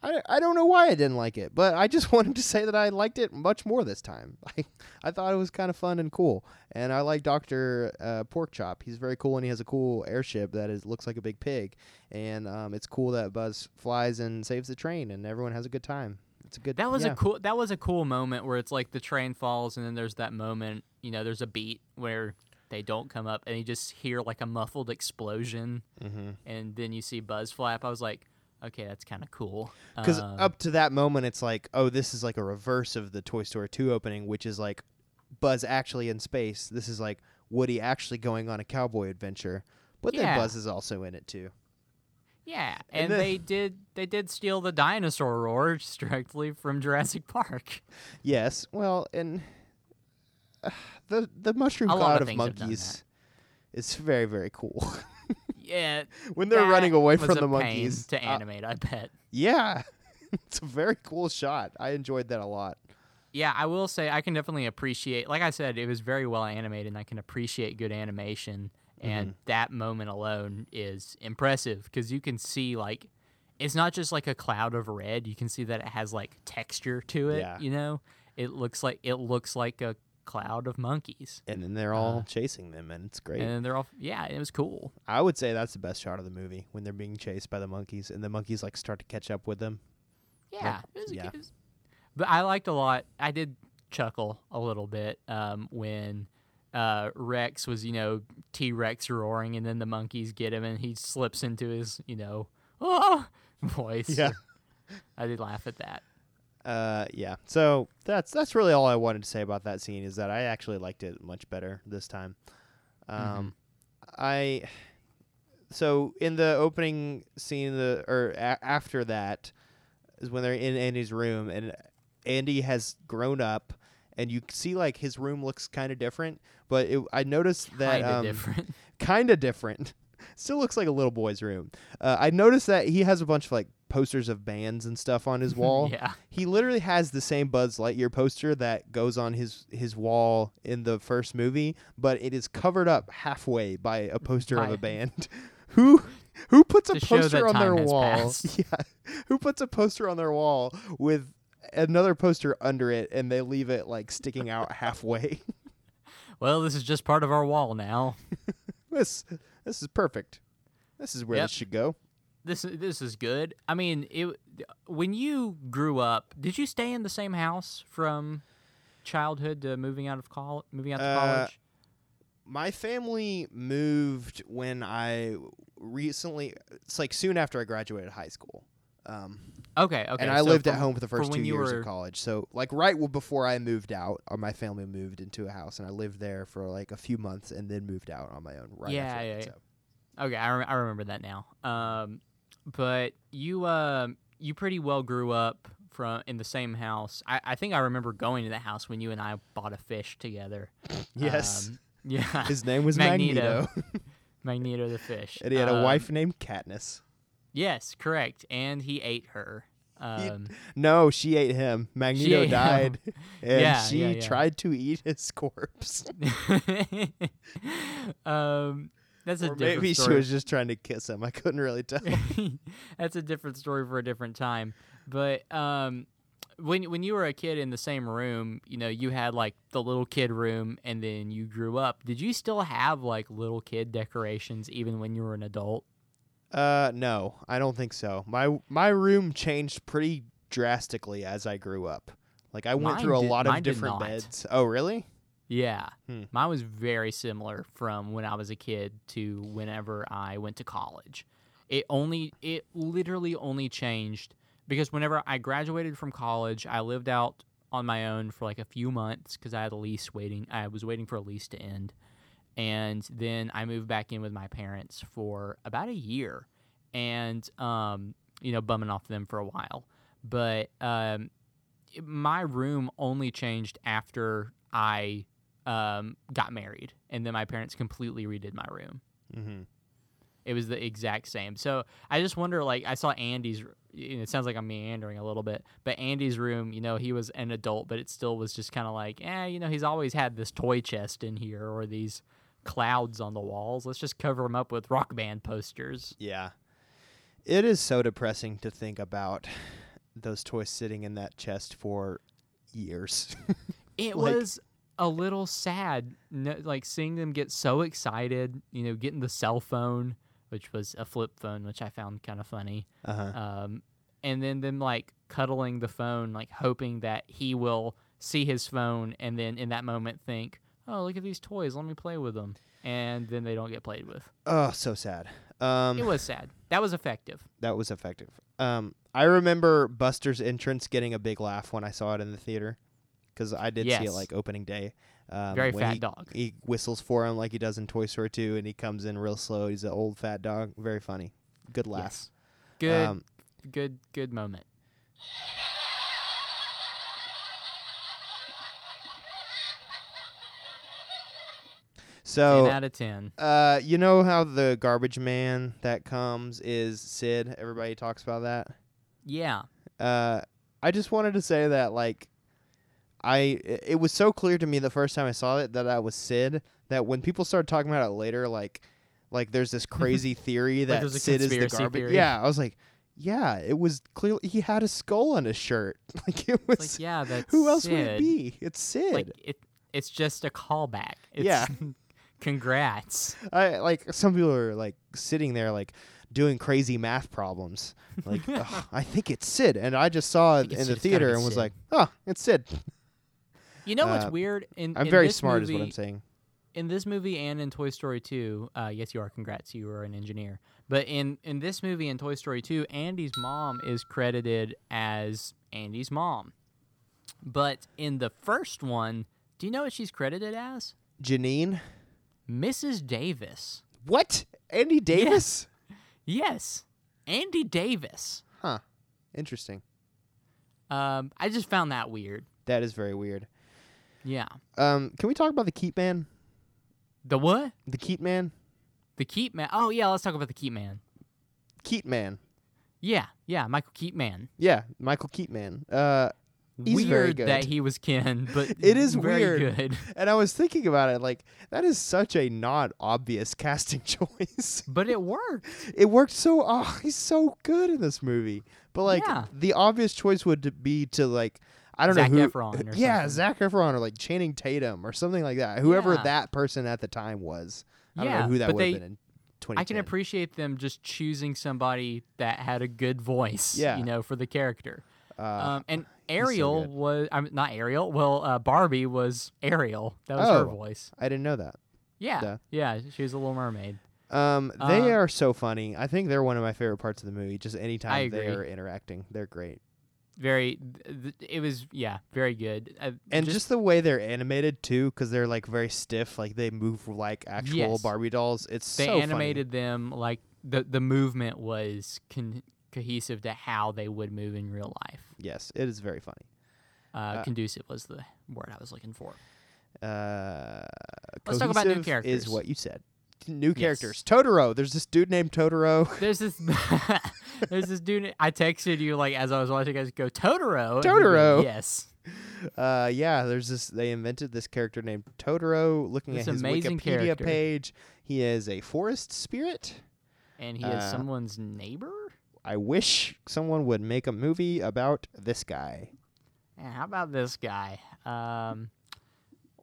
I, I don't know why I didn't like it, but I just *laughs* wanted to say that I liked it much more this time. *laughs* I, I thought it was kind of fun and cool, and I like Doctor uh, Porkchop. He's very cool, and he has a cool airship that is looks like a big pig, and um, it's cool that Buzz flies and saves the train, and everyone has a good time. It's a good. That was yeah. a cool. That was a cool moment where it's like the train falls, and then there's that moment. You know, there's a beat where they don't come up, and you just hear like a muffled explosion, Mm-hmm. and then you see Buzz flap. I was like, okay, that's kind of cool. Because Um, up to that moment, it's like, oh, this is like a reverse of the Toy Story 2 opening, which is like Buzz actually in space. This is like Woody actually going on a cowboy adventure. But then Buzz is also in it too. Yeah, and and then- they did they did steal the dinosaur roar *laughs* directly from Jurassic Park. Yes. Well, and uh, the the mushroom A cloud of of things have done monkeys is very very cool. *laughs* Yeah, when they're running away from the monkeys. to uh, animate. I bet. yeah. *laughs* it's a very cool shot. I enjoyed that a lot. Yeah, I will say I can definitely appreciate. Like I said, it was very well animated, and I can appreciate good animation. And Mm-hmm. that moment alone is impressive because you can see like it's not just like a cloud of red. You can see that it has like texture to it. Yeah. You know, it looks like it looks like a cloud of monkeys, And then they're all chasing them, and it's great. Uh, and they're all yeah. It was cool. I would say that's the best shot of the movie when they're being chased by the monkeys, and the monkeys like start to catch up with them. Yeah, it was, yeah. was- but I liked a lot. I did chuckle a little bit um, when uh, Rex was, you know, T Rex roaring, and then the monkeys get him, and he slips into his, you know, ah, *laughs* voice. Yeah. I did laugh at that. Uh, yeah. So that's that's really all I wanted to say about that scene is that I actually liked it much better this time. Um, I so in the opening scene, the or a- after that is when they're in Andy's room, and Andy has grown up, and you see like his room looks kind of different. But it, I noticed that Kinda um, different. *laughs* kind of different. *laughs* Still looks like a little boy's room. Uh, I noticed that he has a bunch of like posters of bands and stuff on his *laughs* wall. yeah. He literally has the same Buzz Lightyear poster that goes on his his wall in the first movie, but it is covered up halfway by a poster of a band. who who puts a To poster on their wall? passed. Yeah. Who puts a poster on their wall with another poster under it and they leave it like sticking out *laughs* halfway? Well, this is just part of our wall now. *laughs* this this is perfect. This is where Yep. this should go. This this is good. I mean, it when you grew up, did you stay in the same house from childhood to moving out of college? Moving out to Uh, college? my family moved when I recently. It's like soon after I graduated high school. Um, Okay, okay. and I so lived at home for the first from two years were, of college. So like right before I moved out, uh, my family moved into a house, and I lived there for like a few months, and then moved out on my own. Right. Yeah, after yeah, that, yeah. so. Okay, I, rem- I remember that now. Um, but you um you pretty well grew up from in the same house. I, I think I remember going to the house when you and I bought a fish together. *laughs* Yes. Um, *laughs* yeah. His name was Magneto. Magneto, *laughs* Magneto the fish. and he had a Um, wife named Katniss. Yes, correct. And he ate her. Um, No, she ate him. Magneto ate him. died, *laughs* and Yeah, she yeah, yeah. tried to eat his corpse. *laughs* um, that's a or different maybe she story. was just trying to kiss him. I couldn't really tell. *laughs* That's a different story for a different time. But um, when when you were a kid in the same room, you know, you had like the little kid room, and then you grew up. Did you still have like little kid decorations even when you were an adult? Uh, no, I don't think so. My my room changed pretty drastically as I grew up. Like I went Mine through a did- lot of different beds. Oh, really? Yeah, Hmm. mine was very similar from when I was a kid to whenever I went to college. It only, it literally only changed because whenever I graduated from college, I lived out on my own for like a few months because I had a lease waiting. I was waiting for a lease to end, and then I moved back in with my parents for about a year, and um, you know, bumming off them for a while. But um, my room only changed after I um, got married, and then my parents completely redid my room. Mm-hmm. It was the exact same. So I just wonder, like, I saw Andy's. You know, it sounds like I'm meandering a little bit, but Andy's room, you know, he was an adult, but it still was just kind of like, eh, you know, he's always had this toy chest in here or these clouds on the walls. Let's just cover them up with rock band posters. Yeah. It is so depressing to think about those toys sitting in that chest for years. *laughs* It Like- was a little sad, no, like seeing them get so excited. You know, getting the cell phone, which was a flip phone, which I found kind of funny. uh-huh. Um, and then them like cuddling the phone, like hoping that he will see his phone, and then in that moment think, "Oh, look at these toys. Let me play with them." And then they don't get played with. Oh, so sad. Um, It was sad. That was effective. that was effective. Um, I remember Buster's entrance getting a big laugh when I saw it in the theater because I did see it like opening day. Um, Very fat he, dog. He whistles for him like he does in Toy Story 2, and he comes in real slow. He's an old fat dog. Very funny. Good laugh. Yes. Good. Um, good. Good moment. So Ten out of ten. Uh, you know how the garbage man that comes is Sid? Everybody talks about that. Yeah. Uh, I just wanted to say that like, I it was so clear to me the first time I saw it that that was Sid. That when people started talking about it later, like like there's this *laughs* crazy theory that a Sid is the garbage. theory. Yeah, I was like, yeah, it was clearly he had a skull on his shirt. *laughs* like it was. Like, yeah, that's who else would it be? It's Sid. Like it, it's just a callback. It's, Yeah. *laughs* congrats. I like some people are like sitting there like doing crazy math problems. Like *laughs* "Ugh, I think it's Sid, and I just saw it in the theater and was Sid. like, oh, it's Sid. You know what's Uh, weird? In I'm in very smart, movie, is what I'm saying. in this movie and in Toy Story 2, uh, yes, you are. Congrats, you are an engineer. But in in this movie and Toy Story 2, Andy's mom is credited as Andy's mom. But in the first one, do you know what she's credited as? Janine, Mrs. Davis. what? Andy Davis? Yes, Andy Davis. Huh. Interesting. Um, I just found that weird. That is very weird. Yeah. Um, can we talk about the Keep Man? The what? The Keep Man? The Keep Man. Oh yeah, let's talk about the Keep Man. Keep Man. Yeah, yeah, Michael Keep Man. Yeah, Michael Keep Man. Uh, He's weird very good. that he was Ken, *laughs* but It is very weird. good. *laughs* and I was thinking about it, like that is such a not obvious *laughs* casting choice. But it worked. it worked so. Oh, he's so good in this movie. But like Yeah. the obvious choice would be to like I don't Zac know who. Efron or yeah, something. Zac Efron or like Channing Tatum or something like that. Whoever Yeah. that person at the time was. I don't know who that would have been in 2010. I can appreciate them just choosing somebody that had a good voice, Yeah. you know, for the character. Uh, um, and Ariel good. was, I'm not Ariel. Well, uh, Barbie was Ariel. That was her Oh. voice. I didn't know that. Yeah, Duh. yeah, she was a Little Mermaid. Um, they Uh, are so funny. I think they're one of my favorite parts of the movie. Just anytime they're interacting, they're great. Very, th- it was yeah, very good. Uh, And just, the way they're animated too, because they're like very stiff, like they move like actual Yes. Barbie dolls. It's they so funny. animated them like the the movement was con- cohesive to how they would move in real life. Yes, it is very funny. Uh, Uh, conducive was the word I was looking for. Uh, Let's talk about new characters. Is what you said. New Yes. characters. Totoro. There's this dude named Totoro. *laughs* There's this *laughs* there's this dude I texted you like as I was watching you guys go Totoro. Totoro. yes. *laughs* Uh, yeah. There's this. They invented this character named Totoro. Looking This at his Wikipedia character. page, he is a forest spirit. And he is Uh, someone's neighbor? I wish someone would make a movie about this guy. Yeah, how about this guy? Um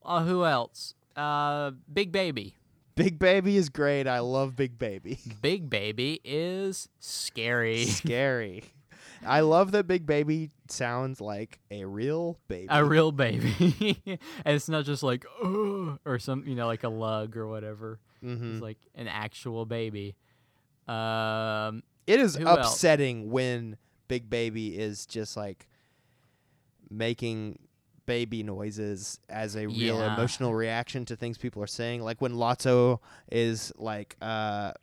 uh, who else? Uh Big Baby. Big Baby is great. I love Big Baby. *laughs* Big Baby is scary. Scary. I love that Big Baby sounds like a real baby. a real baby. *laughs* and it's not just like Ugh, or some you know like a lug or whatever. Mhm. It's like an actual baby. Um It is Who else? upsetting when Big Baby is just like making baby noises as a real Yeah. emotional reaction to things people are saying. Like when Lotso is like uh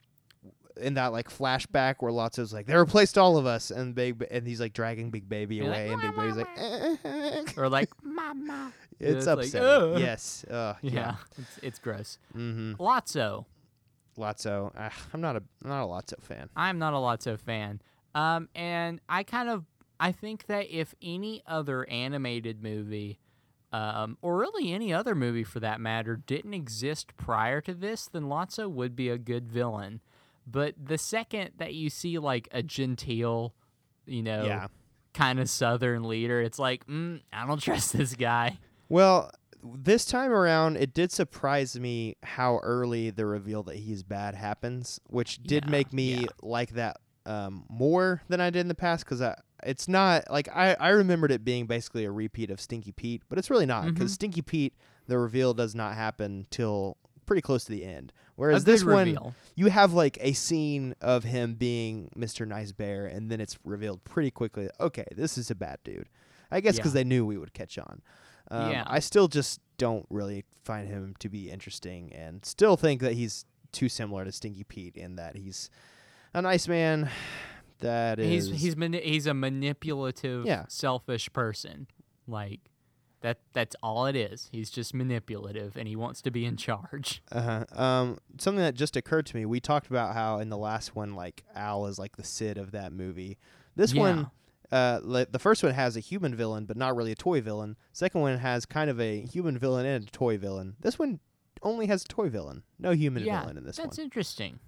in that like flashback where Lotso's like, They replaced all of us and big and he's like dragging Big Baby You're like, away and Big Baby's like or like *laughs* mama. It's it's upsetting. "Ugh." yes. Uh, *laughs* Yeah, yeah. it's it's gross. Mm-hmm. Lotso. Lotso. Uh, I'm not a not a Lotso fan. I'm not a Lotso fan. Um, and I kind of I think that if any other animated movie, um, or really any other movie for that matter, didn't exist prior to this, then Lotso would be a good villain. But the second that you see like a genteel, you know, Yeah. kind of southern leader, it's like, mm, I don't *laughs* trust this guy. Well, this time around, it did surprise me how early the reveal that he's bad happens, which did Yeah, make me yeah. like that um, more than I did in the past because it's not like I, I remembered it being basically a repeat of Stinky Pete, but it's really not because Mhm. Stinky Pete, the reveal does not happen till pretty close to the end. Whereas this one, reveal. you have like a scene of him being Mr. Nice Bear, and then it's revealed pretty quickly. Okay, this is a bad dude. I guess because Yeah. they knew we would catch on. Um, Yeah. I still just don't really find him to be interesting, and still think that he's too similar to Stinky Pete in that he's a nice man. *sighs* That is, He's he's mani- he's a manipulative, Yeah. selfish person. Like that that's all it is. He's just manipulative and he wants to be in charge. *laughs* Uh-huh. Um, something that just occurred to me. We talked about how in the last one, like Al is like the Sid of that movie. This Yeah. one, Uh, the first one has a human villain, but not really a toy villain. Second one has kind of a human villain and a toy villain. This one only has a toy villain, no human yeah, villain in this that's one. That's interesting.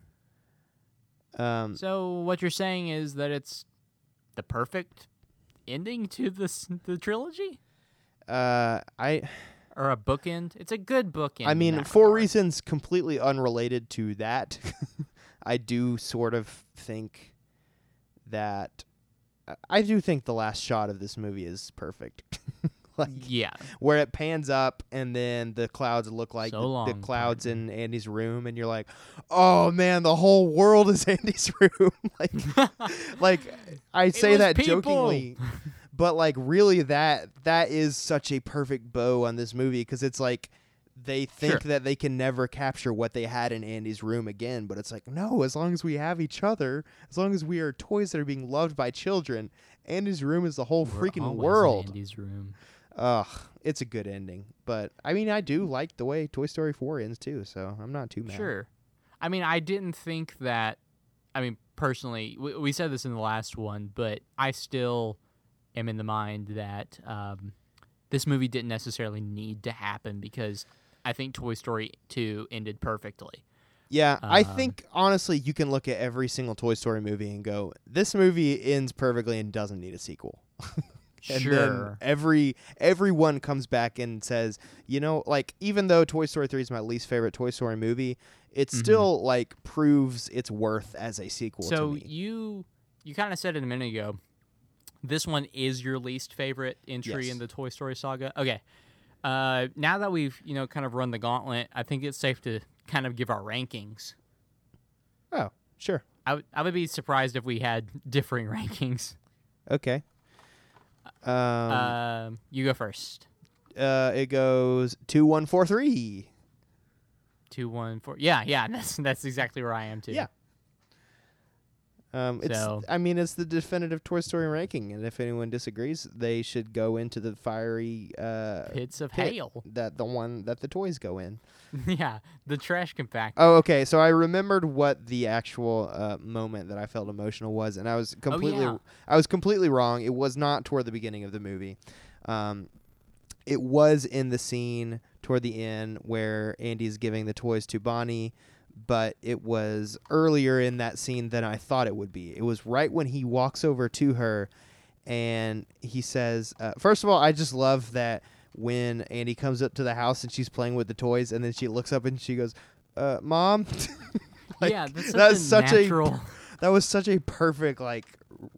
Um, So what you're saying is that it's the perfect ending to this the trilogy, uh, I or a bookend? It's a good bookend. I mean, for regard. reasons completely unrelated to that, *laughs* I do sort of think that I- do think the last shot of this movie is perfect. *laughs* like Yeah, where it pans up and then the clouds look like So the, the clouds in Andy's room and you're like, "Oh man, the whole world is *laughs* Andy's room." *laughs* like like I say that people. jokingly, but like really that that is such a perfect bow on this movie because it's like they think Sure. that they can never capture what they had in Andy's room again, but it's like no, as long as we have each other, as long as we are toys that are being loved by children, Andy's room is the whole We're freaking world. Andy's room. Ugh, it's a good ending, but I mean, I do like the way Toy Story 4 ends too, so I'm not too mad. Sure. I mean, I didn't think that. I mean, personally, we, we said this in the last one, but I still am in the mind that um, this movie didn't necessarily need to happen because I think Toy Story 2 ended perfectly. Yeah, I Um, think honestly, you can look at every single Toy Story movie and go, "This movie ends perfectly and doesn't need a sequel." *laughs* and then sure. every everyone comes back and says, you know, like even though Toy Story 3 is my least favorite Toy Story movie, it Mhm. still like proves its worth as a sequel so to me. you you kind of said it a minute ago. This one is your least favorite entry Yes. in the Toy Story saga. Okay. Uh, now that we've you know kind of run the gauntlet, I think it's safe to kind of give our rankings. oh, sure. I would I would be surprised if we had differing *laughs* rankings. Okay. Um Um, you go first. uh it goes 2143. Two, one, four. Yeah, yeah. *laughs* That's that's exactly where I am too. Yeah. Um, it's. So- I mean, it's the definitive Toy Story ranking, and if anyone disagrees, they should go into the fiery uh, Pits of pit hail. that the one that the toys go in. *laughs* yeah, the trash compactor. Oh, okay. So I remembered what the actual uh, moment that I felt emotional was, and I was completely, yeah. I was completely wrong. It was not toward the beginning of the movie. Um, it was in the scene toward the end where Andy's giving the toys to Bonnie, but it was earlier in that scene than I thought it would be. It was right when he walks over to her, and he says, uh, first of all, I just love that when Andy comes up to the house and she's playing with the toys, and then she looks up and she goes, uh, "Mom." *laughs* Like, yeah, that's such that's a such a *laughs* that was such a perfect like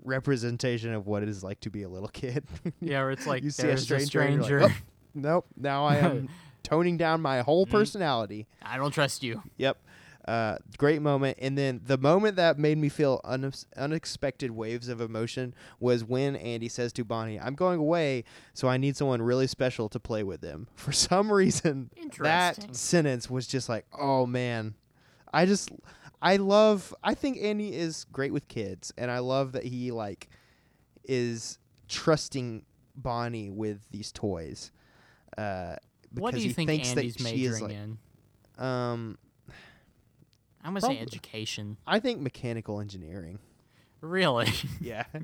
representation of what it is like to be a little kid. *laughs* yeah, where it's like you see a stranger, you're stranger. like, "Oh, nope. Now I am toning down my whole Mm. personality. I don't trust you. Yep. Uh, great moment. And then the moment that made me feel unex- unexpected waves of emotion was when Andy says to Bonnie, "I'm going away, so I need someone really special to play with them." *laughs* For some reason, that sentence was just like, "Oh man." I just I love I think Andy is great with kids and I love that he like is trusting Bonnie with these toys. Uh What do you he think thinks Andy's that she is majoring like in? um I'm gonna say education. I think mechanical engineering. Really? *laughs* Yeah. *laughs*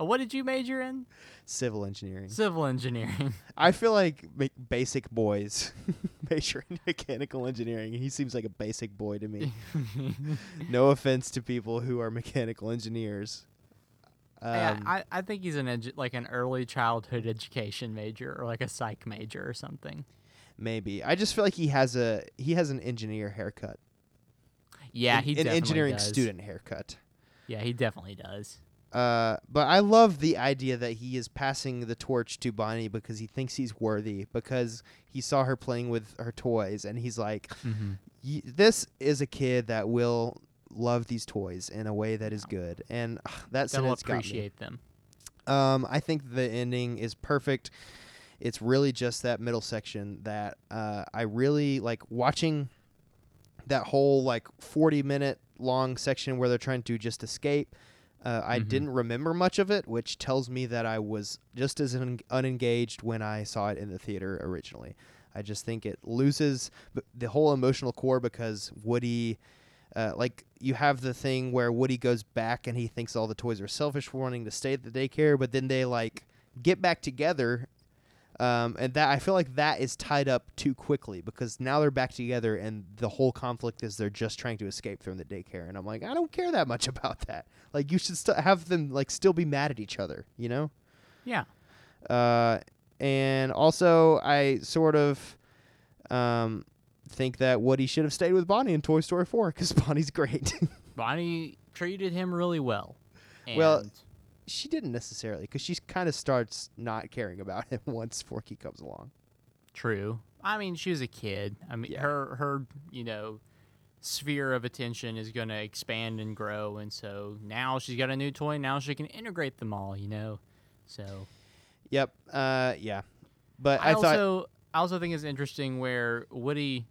Uh, what did you major in? Civil engineering. Civil engineering. *laughs* I feel like basic boys major in mechanical engineering. He seems like a basic boy to me. no offense to people who are mechanical engineers. Um, yeah, I, I think he's an edu- like an early childhood education major or like a psych major or something. maybe. I just feel like he has a he has an engineer haircut. Yeah, an, he an engineering does. student haircut. Yeah, he definitely does. Uh, but I love the idea that he is passing the torch to Bonnie because he thinks he's worthy because he saw her playing with her toys and he's like, Mm-hmm. y- this is a kid that will love these toys in a way that is good, and ugh, that They'll appreciate them. Um, I think the ending is perfect. It's really just that middle section that uh, I really like watching. That whole like forty minute long section where they're trying to just escape. Uh, I Mhm. didn't remember much of it, which tells me that I was just as un- unengaged when I saw it in the theater originally. I just think it loses b- the whole emotional core because Woody uh, like you have the thing where Woody goes back and he thinks all the toys are selfish for wanting to stay at the daycare, but then they like get back together. Um, and that I feel like that is tied up too quickly because now they're back together and the whole conflict is they're just trying to escape from the daycare and I'm like I don't care that much *laughs* about that like you should still have them like still be mad at each other you know Yeah. uh, and also I sort of um, think that Woody should have stayed with Bonnie in Toy Story 4 because *laughs* Bonnie's great. Bonnie treated him really well. Well, she didn't necessarily because she kind of starts not caring about him *laughs* once Forky comes along. true. I mean, she was a kid. I mean, Yeah. her her you know sphere of attention is going to expand and grow, and so now she's got a new toy. Now she can integrate them all. You know, so Yep. Uh, yeah. But I, I, thought also I also think it's interesting where Woody,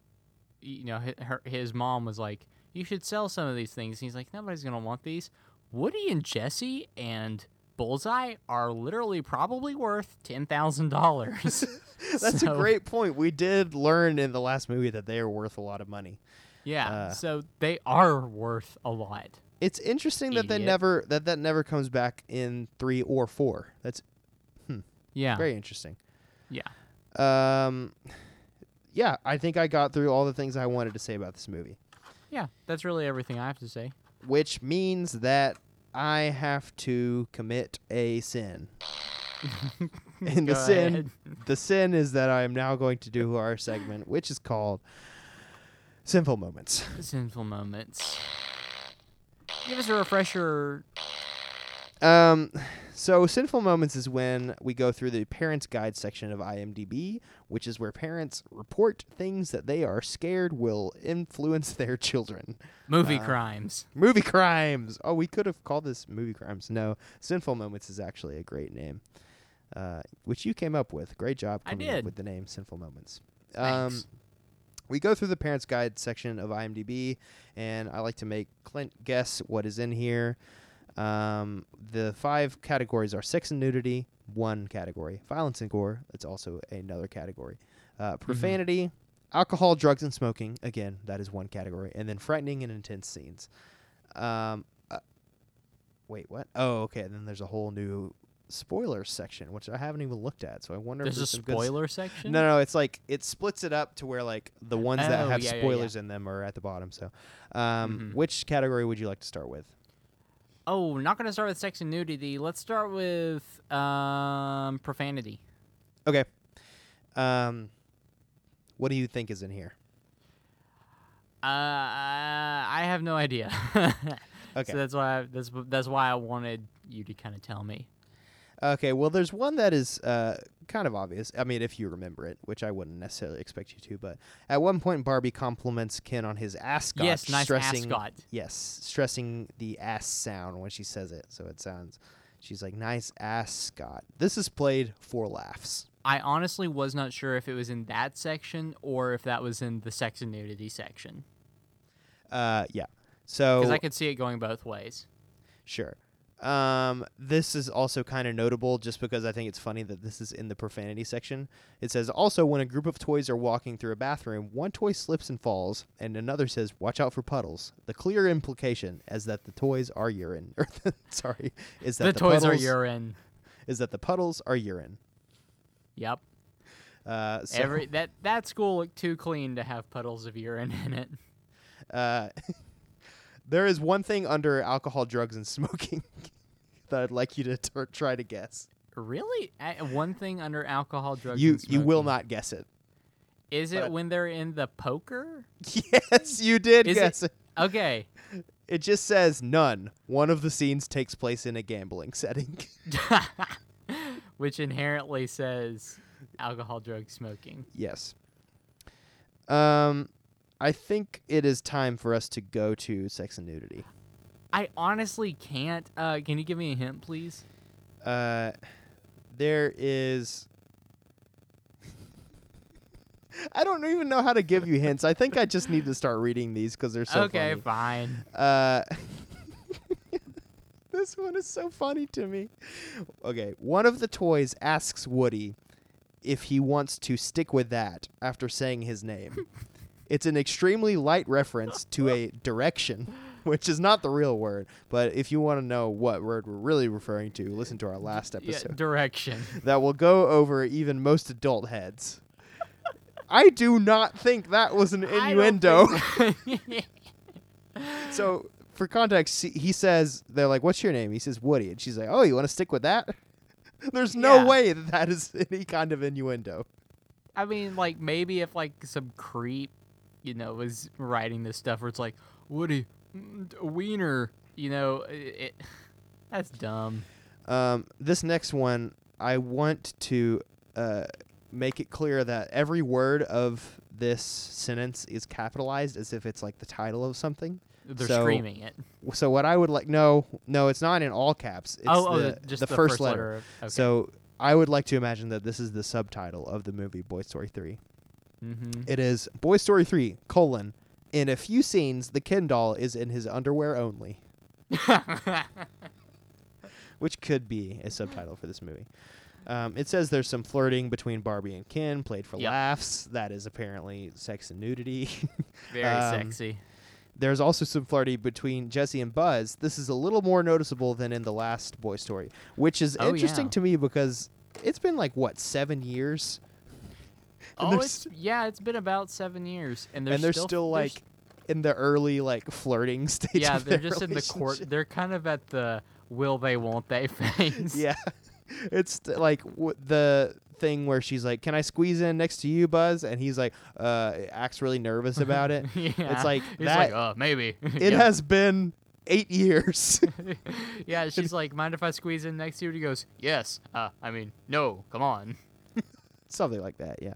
you know, hi- her, his mom was like, "You should sell some of these things." And he's like, "Nobody's gonna want these." Woody and Jesse and Bullseye are literally probably worth ten thousand dollars. *laughs* that's a great point. We did learn in the last movie that they are worth a lot of money. Yeah, Uh, so they are worth a lot. It's interesting that they never that that never comes back in three or four. That's Yeah, very interesting. yeah. Um, yeah, I think I got through all the things I wanted to say about this movie, Yeah, that's really everything I have to say. Which means that I have to commit a sin. *laughs* and the Go sin, ahead. the sin is that I am now going to do our segment, which is called Sinful Moments. Sinful moments. Give us a refresher. Um, so sinful moments is when we go through the parents' guide section of IMDb, which is where parents report things that they are scared will influence *laughs* their children. Movie Uh, crimes. Movie crimes. Oh, we could have called this movie crimes. No, sinful moments is actually a great name, uh, which you came up with. Great job coming up with the name sinful moments. Um, Thanks. we go through the parents' guide section of IMDb, and I like to make Clint guess what is in here. Um, the five categories are sex and nudity, one category. Violence and gore, it's also another category. Uh, profanity, alcohol, drugs, and smoking, again, that is one category. And then frightening and intense scenes. Um, uh, wait, what? Oh, okay. And Then there's a whole new spoiler section, which I haven't even looked at. So I wonder There's if a there's some good s- spoiler section. no, no, it's like it splits it up to where like the ones that Oh, have yeah, yeah, yeah. spoilers in them are at the bottom. So, um, Mhm. which category would you like to start with? Oh, not going to start with sex and nudity. Let's start with um, profanity. Okay. Um, what do you think is in here? Uh, I have no idea. *laughs* Okay. So that's why I, that's that's why I wanted you to kind of tell me. Okay. Well, there's one that is uh kind of obvious. I mean, if you remember it, which I wouldn't necessarily expect you to, but at one point Barbie compliments Ken on his ascot, yes, nice stressing ascot. yes, stressing the ass sound when she says it. So it sounds. She's like, "Nice ascot." This is played for laughs. I honestly was not sure if it was in that section or if that was in the sex and nudity section Uh, yeah. So because I could see it going both ways. Sure. Um, this is also kind of notable just because I think it's funny that this is in the profanity section. It says also when a group of toys are walking through a bathroom, one toy slips and falls, and another says, "Watch out for puddles." The clear implication is that the toys are urine. *laughs* Or sorry, is that The, the, toys are puddles, urine. Is that the puddles are urine? Yep. Uh, so, Every *laughs* that that school looked too clean to have puddles of urine in it. uh, *laughs* there is one thing under alcohol, drugs, and smoking *laughs* that I'd like you to t- try to guess. Really? Uh, One thing under alcohol, drugs, You and you will not guess it. Is it when they're in the poker? *laughs* Yes, you did Is it- guess it. Okay. It just says none. One of the scenes takes place in a gambling setting. *laughs* Which inherently says alcohol, drugs, smoking. yes. Um, I think it is time for us to go to sex and nudity. I honestly can't. Uh, can you give me a hint, please? Uh, there is. *laughs* I don't even know how to give you hints. I think I just need to start reading these because they're so okay, funny. fine. Uh, *laughs* this one is so funny to me. Okay, one of the toys asks Woody if he wants to stick with that after saying his name. *laughs* It's an extremely light reference to a direction, *laughs* which is not the real word. But if you want to know what word we're really referring to, listen to our last Yeah, episode. direction. *laughs* that will go over even most adult heads. I do not think that was an innuendo. *laughs* so, for context, he- he says, they're like, What's your name? He says, Woody. And she's like, Oh, you want to stick with that? There's no Yeah. way that that is any kind of innuendo. I mean, like maybe if like some creep, you know, was writing this stuff where it's like Woody, mm, wiener, you know, it, it *laughs* that's dumb. Um, this next one, I want to uh, make it clear that every word of this sentence is capitalized as if it's like the title of something. They're So- screaming it. So what I would like, no, no, it's not in all caps. It's oh, oh, the, the, just the the, first, letter. of, okay. So I would like to imagine that this is the subtitle of the movie Boy Story 3. Mm-hmm. It is Boy Story 3, colon, in a few scenes, the Ken doll is in his underwear only, *laughs* which could be a subtitle for this movie. Um, it says there's some flirting between Barbie and Ken, played for Yep. laughs. That is apparently sex and nudity. *laughs* very um, sexy. There's also some flirting between Jesse and Buzz. This is a little more noticeable than in the last Boy Story, which is Oh, interesting yeah. to me because it's been like what seven years, *laughs* Oh, they're it's yeah, it's been about seven years, and they're and they're still, still, they're like in the early like flirting *laughs* stage. yeah, they're just in the court. They're kind of at the will they, won't they *laughs* phase. Yeah, it's th- like w- the thing where she's like, "Can I squeeze in next to you, Buzz?" And he's like, uh, acts really nervous about it. yeah. like He's that- like, uh, maybe. It has been eight years. yeah, she's like, mind if I squeeze in next to you? And he goes, yes. Uh, I mean, no. Come on. Something like that. Yeah.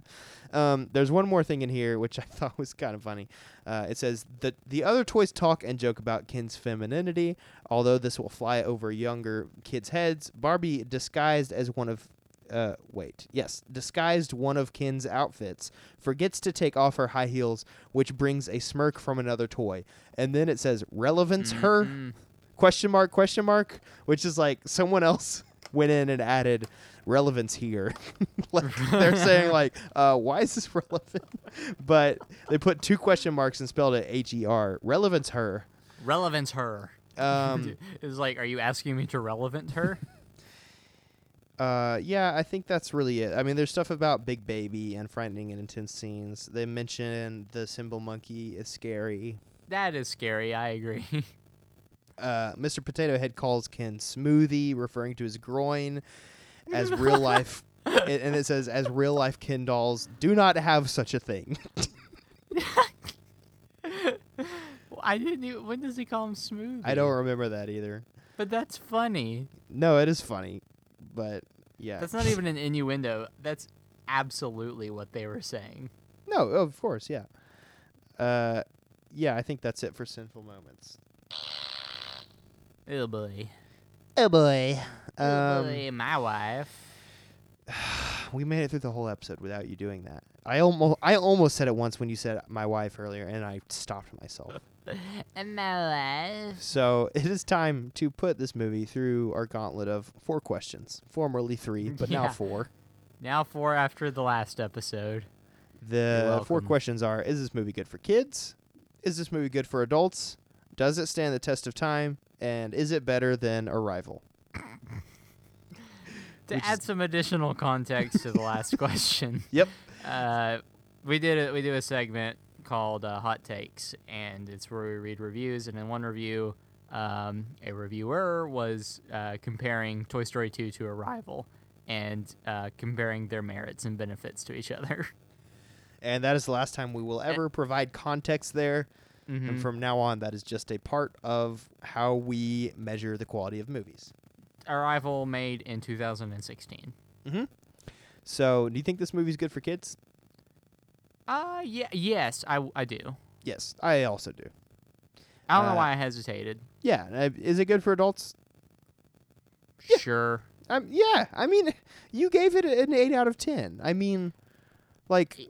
Um, there's one more thing in here which *laughs* I thought was kind of funny. Uh, it says that the other toys talk and joke about Ken's femininity. Although this will fly over younger kids' heads, Barbie disguised as one of uh, wait, yes, disguised one of Ken's outfits, forgets to take off her high heels, which brings a smirk from another toy. And then it says relevance her Mm-mm. question mark question mark, which is like someone else went in and added relevance here. *laughs* like they're saying like, uh, why is this *laughs* relevant? but they put two question marks and spelled it H E R. Relevance her. Relevance her. Um, *laughs* is like, are you asking me to relevant her? uh, yeah, I think that's really it. I mean, there's stuff about Big Baby and frightening and intense scenes. They mention the cymbal monkey is scary. that is scary. I agree. Uh, Mr. Potato Head calls Ken smoothie, referring to his groin as *laughs* real life. a- and it says, as real life Ken dolls do not have such a thing. *laughs* I didn't. Even, when does he call him smooth? I don't remember that either. But that's funny. No, it is funny, but yeah. That's not even an innuendo. That's absolutely what they were saying. no, of course, yeah. Uh, yeah, I think that's it for sinful moments. Oh boy. Oh boy. oh Um, boy, my wife. *sighs* we made it through the whole episode without you doing that. I almost, I almost said it once when you said my wife earlier, and I stopped myself. *laughs* My wife. So it is time to put this movie through our gauntlet of four questions, formerly three, but now *laughs* four. Now four after the last episode. The four questions are: Is this movie good for kids? Is this movie good for adults? Does it stand the test of time? And is it better than Arrival? To Which add some additional context to the last *laughs* question. Yep. Uh, we did a, we do a segment called uh, Hot Takes, and it's where we read reviews. And in one review, um, a reviewer was uh, comparing Toy Story 2 to Arrival, and uh, comparing their merits and benefits to each other. And that is the last time we will *laughs* ever provide context there. Mhm. And from now on, that is just a part of how we measure the quality of movies. Arrival made in 2016. Mm-hmm. So, do you think this movie's good for kids? Uh, yeah, yes, I, I do. Yes, I also do. I don't Uh, know why I hesitated. Yeah, uh, is it good for adults? yeah. Sure. Um, yeah, I mean, *laughs* you gave it an eight out of ten. I mean, like, li-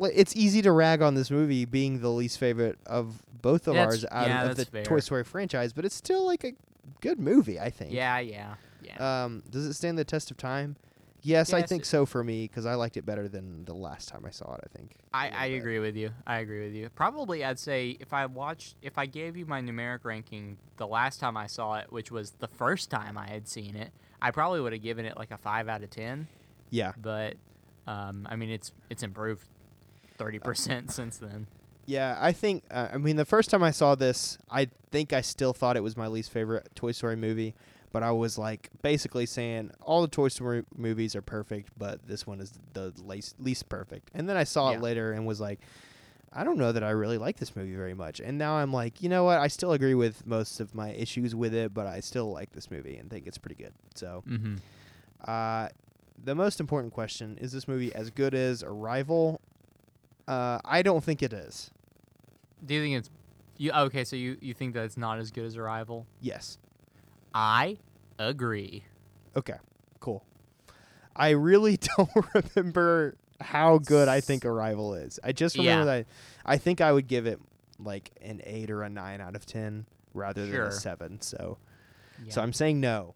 it's easy to rag on this movie being the least favorite of both of That's- ours out yeah, of the fair. Toy Story franchise, but it's still like a good movie. I think. Yeah, yeah, yeah. Um, does it stand the test of time? Yes, I think so for me because I liked it better than the last time I saw it. I think. I, I bit. agree with you. I agree with you. Probably, I'd say if I watched, if I gave you my numeric ranking the last time I saw it, which was the first time I had seen it, I probably would have given it like a five out of ten. Yeah, But, um, I mean, it's it's improved thirty percent since then. yeah. I think. Uh, I mean, the first time I saw this, I think I still thought it was my least favorite Toy Story movie. But I was like basically saying all the Toy Story movies are perfect, but this one is the least least perfect. And then I saw Yeah. it later and was like, I don't know that I really like this movie very much. And now I'm like, you know what? I still agree with most of my issues with it, but I still like this movie and think it's pretty good. So. Mm-hmm. Uh, the most important question is this movie as good as Arrival? Uh, I don't think it is. Do you think it's you? Okay, so you you think that it's not as good as Arrival? Yes. I agree. Okay. Cool. I really *laughs* don't *laughs* remember how good I think Arrival is. I just remember Yeah. that I think I would give it like an eight or a nine out of ten rather than a seven. So, Yeah. so I'm saying no.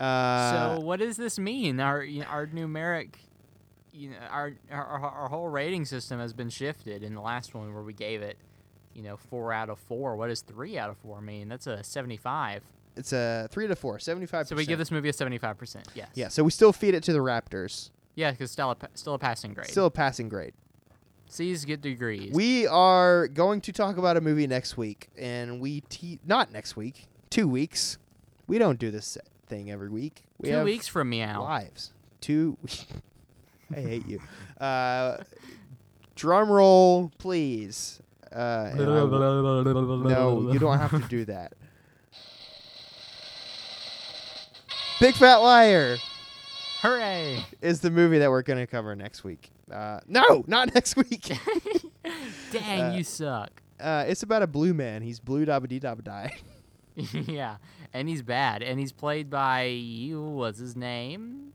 Uh, so what does this mean? Our our numeric, you know, our, our our whole rating system has been shifted. In the last one where we gave it, you know, four out of four. What does three out of four mean? That's a seventy-five. it's a three to four, 75 So we give this movie a seventy-five percent. Yes. Yeah. So we still feed it to the Raptors. Yeah, because still a pa- still a passing grade. Still a passing grade. C's get degrees. We are going to talk about a movie next week, and we te- not next week, two weeks. We don't do this thing every week. We two weeks from meow. lives. Two. *laughs* I hate you. Uh, drum roll, please. Uh, will- no, you don't have to do *laughs* that. Big Fat Liar Hooray! is the movie that we're going to cover next week. Uh, no, not next week. *laughs* Dang, Uh, you suck. Uh, it's about a blue man. He's blue dabba dee dabba die. *laughs* yeah, and he's bad, and he's played by what's his name?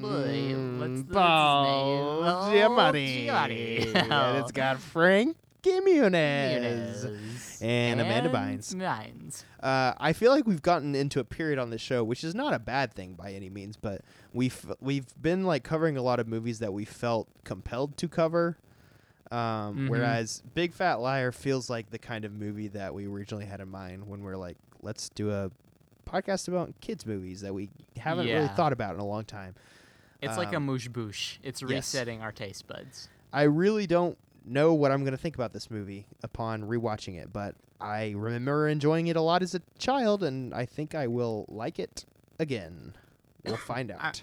Boy, what's, the, Mm, what's his name? Paul Oh, Giamatti. Giamatti. *laughs* and it's got Frank Muniz. Muniz. And Amanda Bynes. Bynes. Uh, I feel like we've gotten into a period on this show, which is not a bad thing by any means, but we've we've been like covering a lot of movies that we felt compelled to cover. Um, Mhm. Whereas Big Fat Liar feels like the kind of movie that we originally had in mind when we're like, let's do a podcast about kids movies that we haven't really thought about in a long time. It's like a Um, moosh boosh. It's yes. resetting our taste buds. I really don't know what I'm going to think about this movie upon rewatching it, but I remember enjoying it a lot as a child, and I think I will like it again. We'll *coughs* find I- out.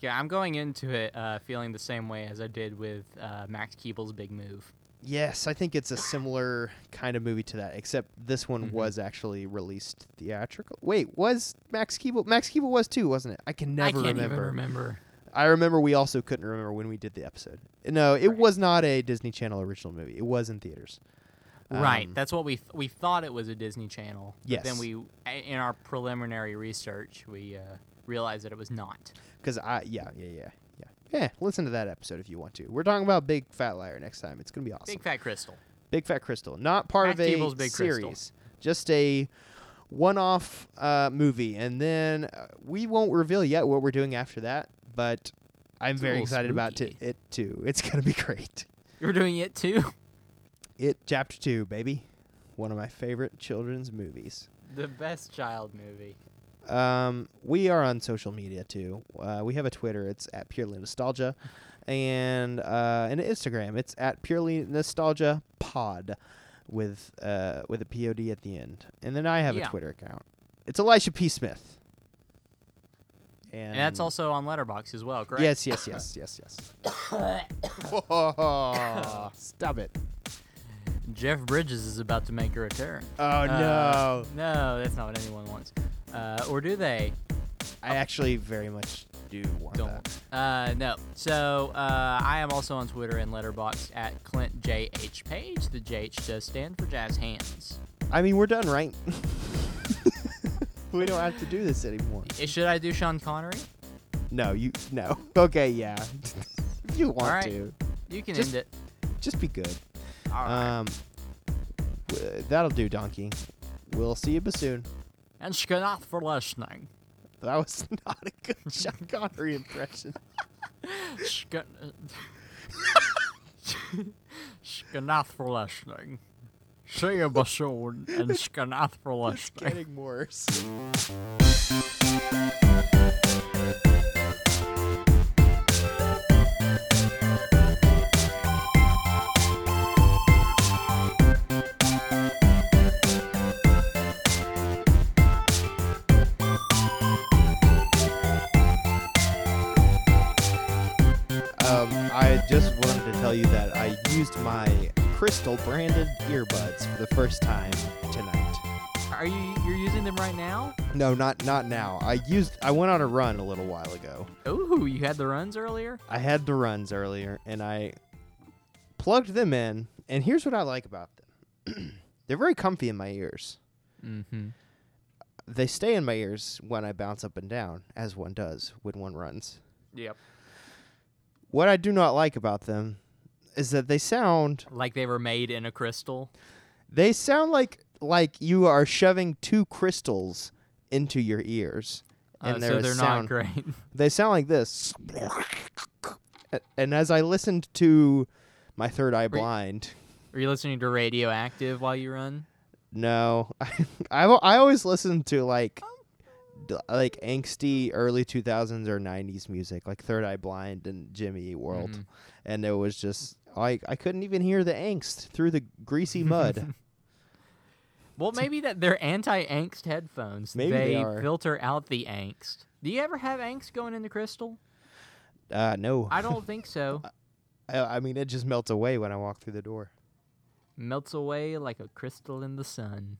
Yeah, I'm going into it uh, feeling the same way as I did with uh, Max Keeble's Big Move. yes, I think it's a similar kind of movie to that, except this one Mhm. was actually released theatrical. Wait, was Max Keeble? Max Keeble was too, wasn't it? I can never I can't remember. even remember. I remember we also couldn't remember when we did the episode. No, it Right. was not a Disney Channel original movie. It was in theaters. right, Um, that's what we th- we thought it was a Disney Channel. But Yes. then we, in our preliminary research, we uh, realized that it was not. Because I, yeah, yeah, yeah, yeah. Yeah, listen to that episode if you want to. We're talking about Big Fat Liar next time. It's going to be awesome. Big Fat Crystal. Big Fat Crystal. Not part Matt of a Big series. Crystal. Just a one-off uh, movie. And then uh, we won't reveal yet what we're doing after that, but I'm It's very excited about t- it too. *laughs* It's going to be great. You're doing it too. It Chapter 2, baby. One of my favorite children's movies. the best child movie. Um, we are on social media too. Uh, we have a Twitter. It's at purely nostalgia, *laughs* and uh, an Instagram. It's at purely nostalgia pod, with uh with a pod at the end. And then I have Yeah. a Twitter account. It's Elisha P Smith. And, And that's also on Letterboxd as well, correct? Yes, yes, yes, *coughs* yes, yes. *laughs* Stop it. Jeff Bridges is about to make a return. Oh Uh, no. No, that's not what anyone wants. Uh, or do they? I actually very much do want Don't. that. Uh, no. So uh, I am also on Twitter and Letterboxd at Clint JH Page. The JH does stand for Jazz Hands. I mean, we're done, right? *laughs* *laughs* we don't have to do this anymore. Uh, Should I do Sean Connery? No, you no. *laughs* Okay, yeah. if *laughs* you want Alright. to, You can Just- end it. just be good. All right. Um, w- that'll do, donkey. We'll see you soon. and Skanath for listening. That was not a good Sean Connery impression. Sk- Skanath for listening. See you soon, and skanath for It's getting worse. Um, I just wanted to tell you that I used my crystal branded earbuds for the first time tonight. Are you you're using them right now? No, not not now. I used I went on a run a little while ago. Ooh, you had the runs earlier. I had the runs earlier and I plugged them in and here's what I like about them. *clears throat* They're very comfy in my ears. Mm-hmm. They stay in my ears when I bounce up and down, as one does when one runs. Yep. What I do not like about them is that they sound Like they were made in a crystal. they sound like like you are shoving two crystals into your ears. Uh, And so they're they're sound, not great. *laughs* They sound like this. And as I listened to my third eye Were you- blind, Are you listening to Radioactive while you run? no, *laughs* I I always listen to like like angsty early 2000s or 90s music like Third Eye Blind and Jimmy Eat World, Mhm. and it was just I I couldn't even hear the angst through the greasy mud. *laughs* Well, maybe that they're anti-angst headphones. Maybe they are. filter out the angst. Do you ever have angst going into crystal? uh, no, I don't think so. *laughs* I, I mean it just melts away when I walk through the door. Melts away like a crystal in the sun.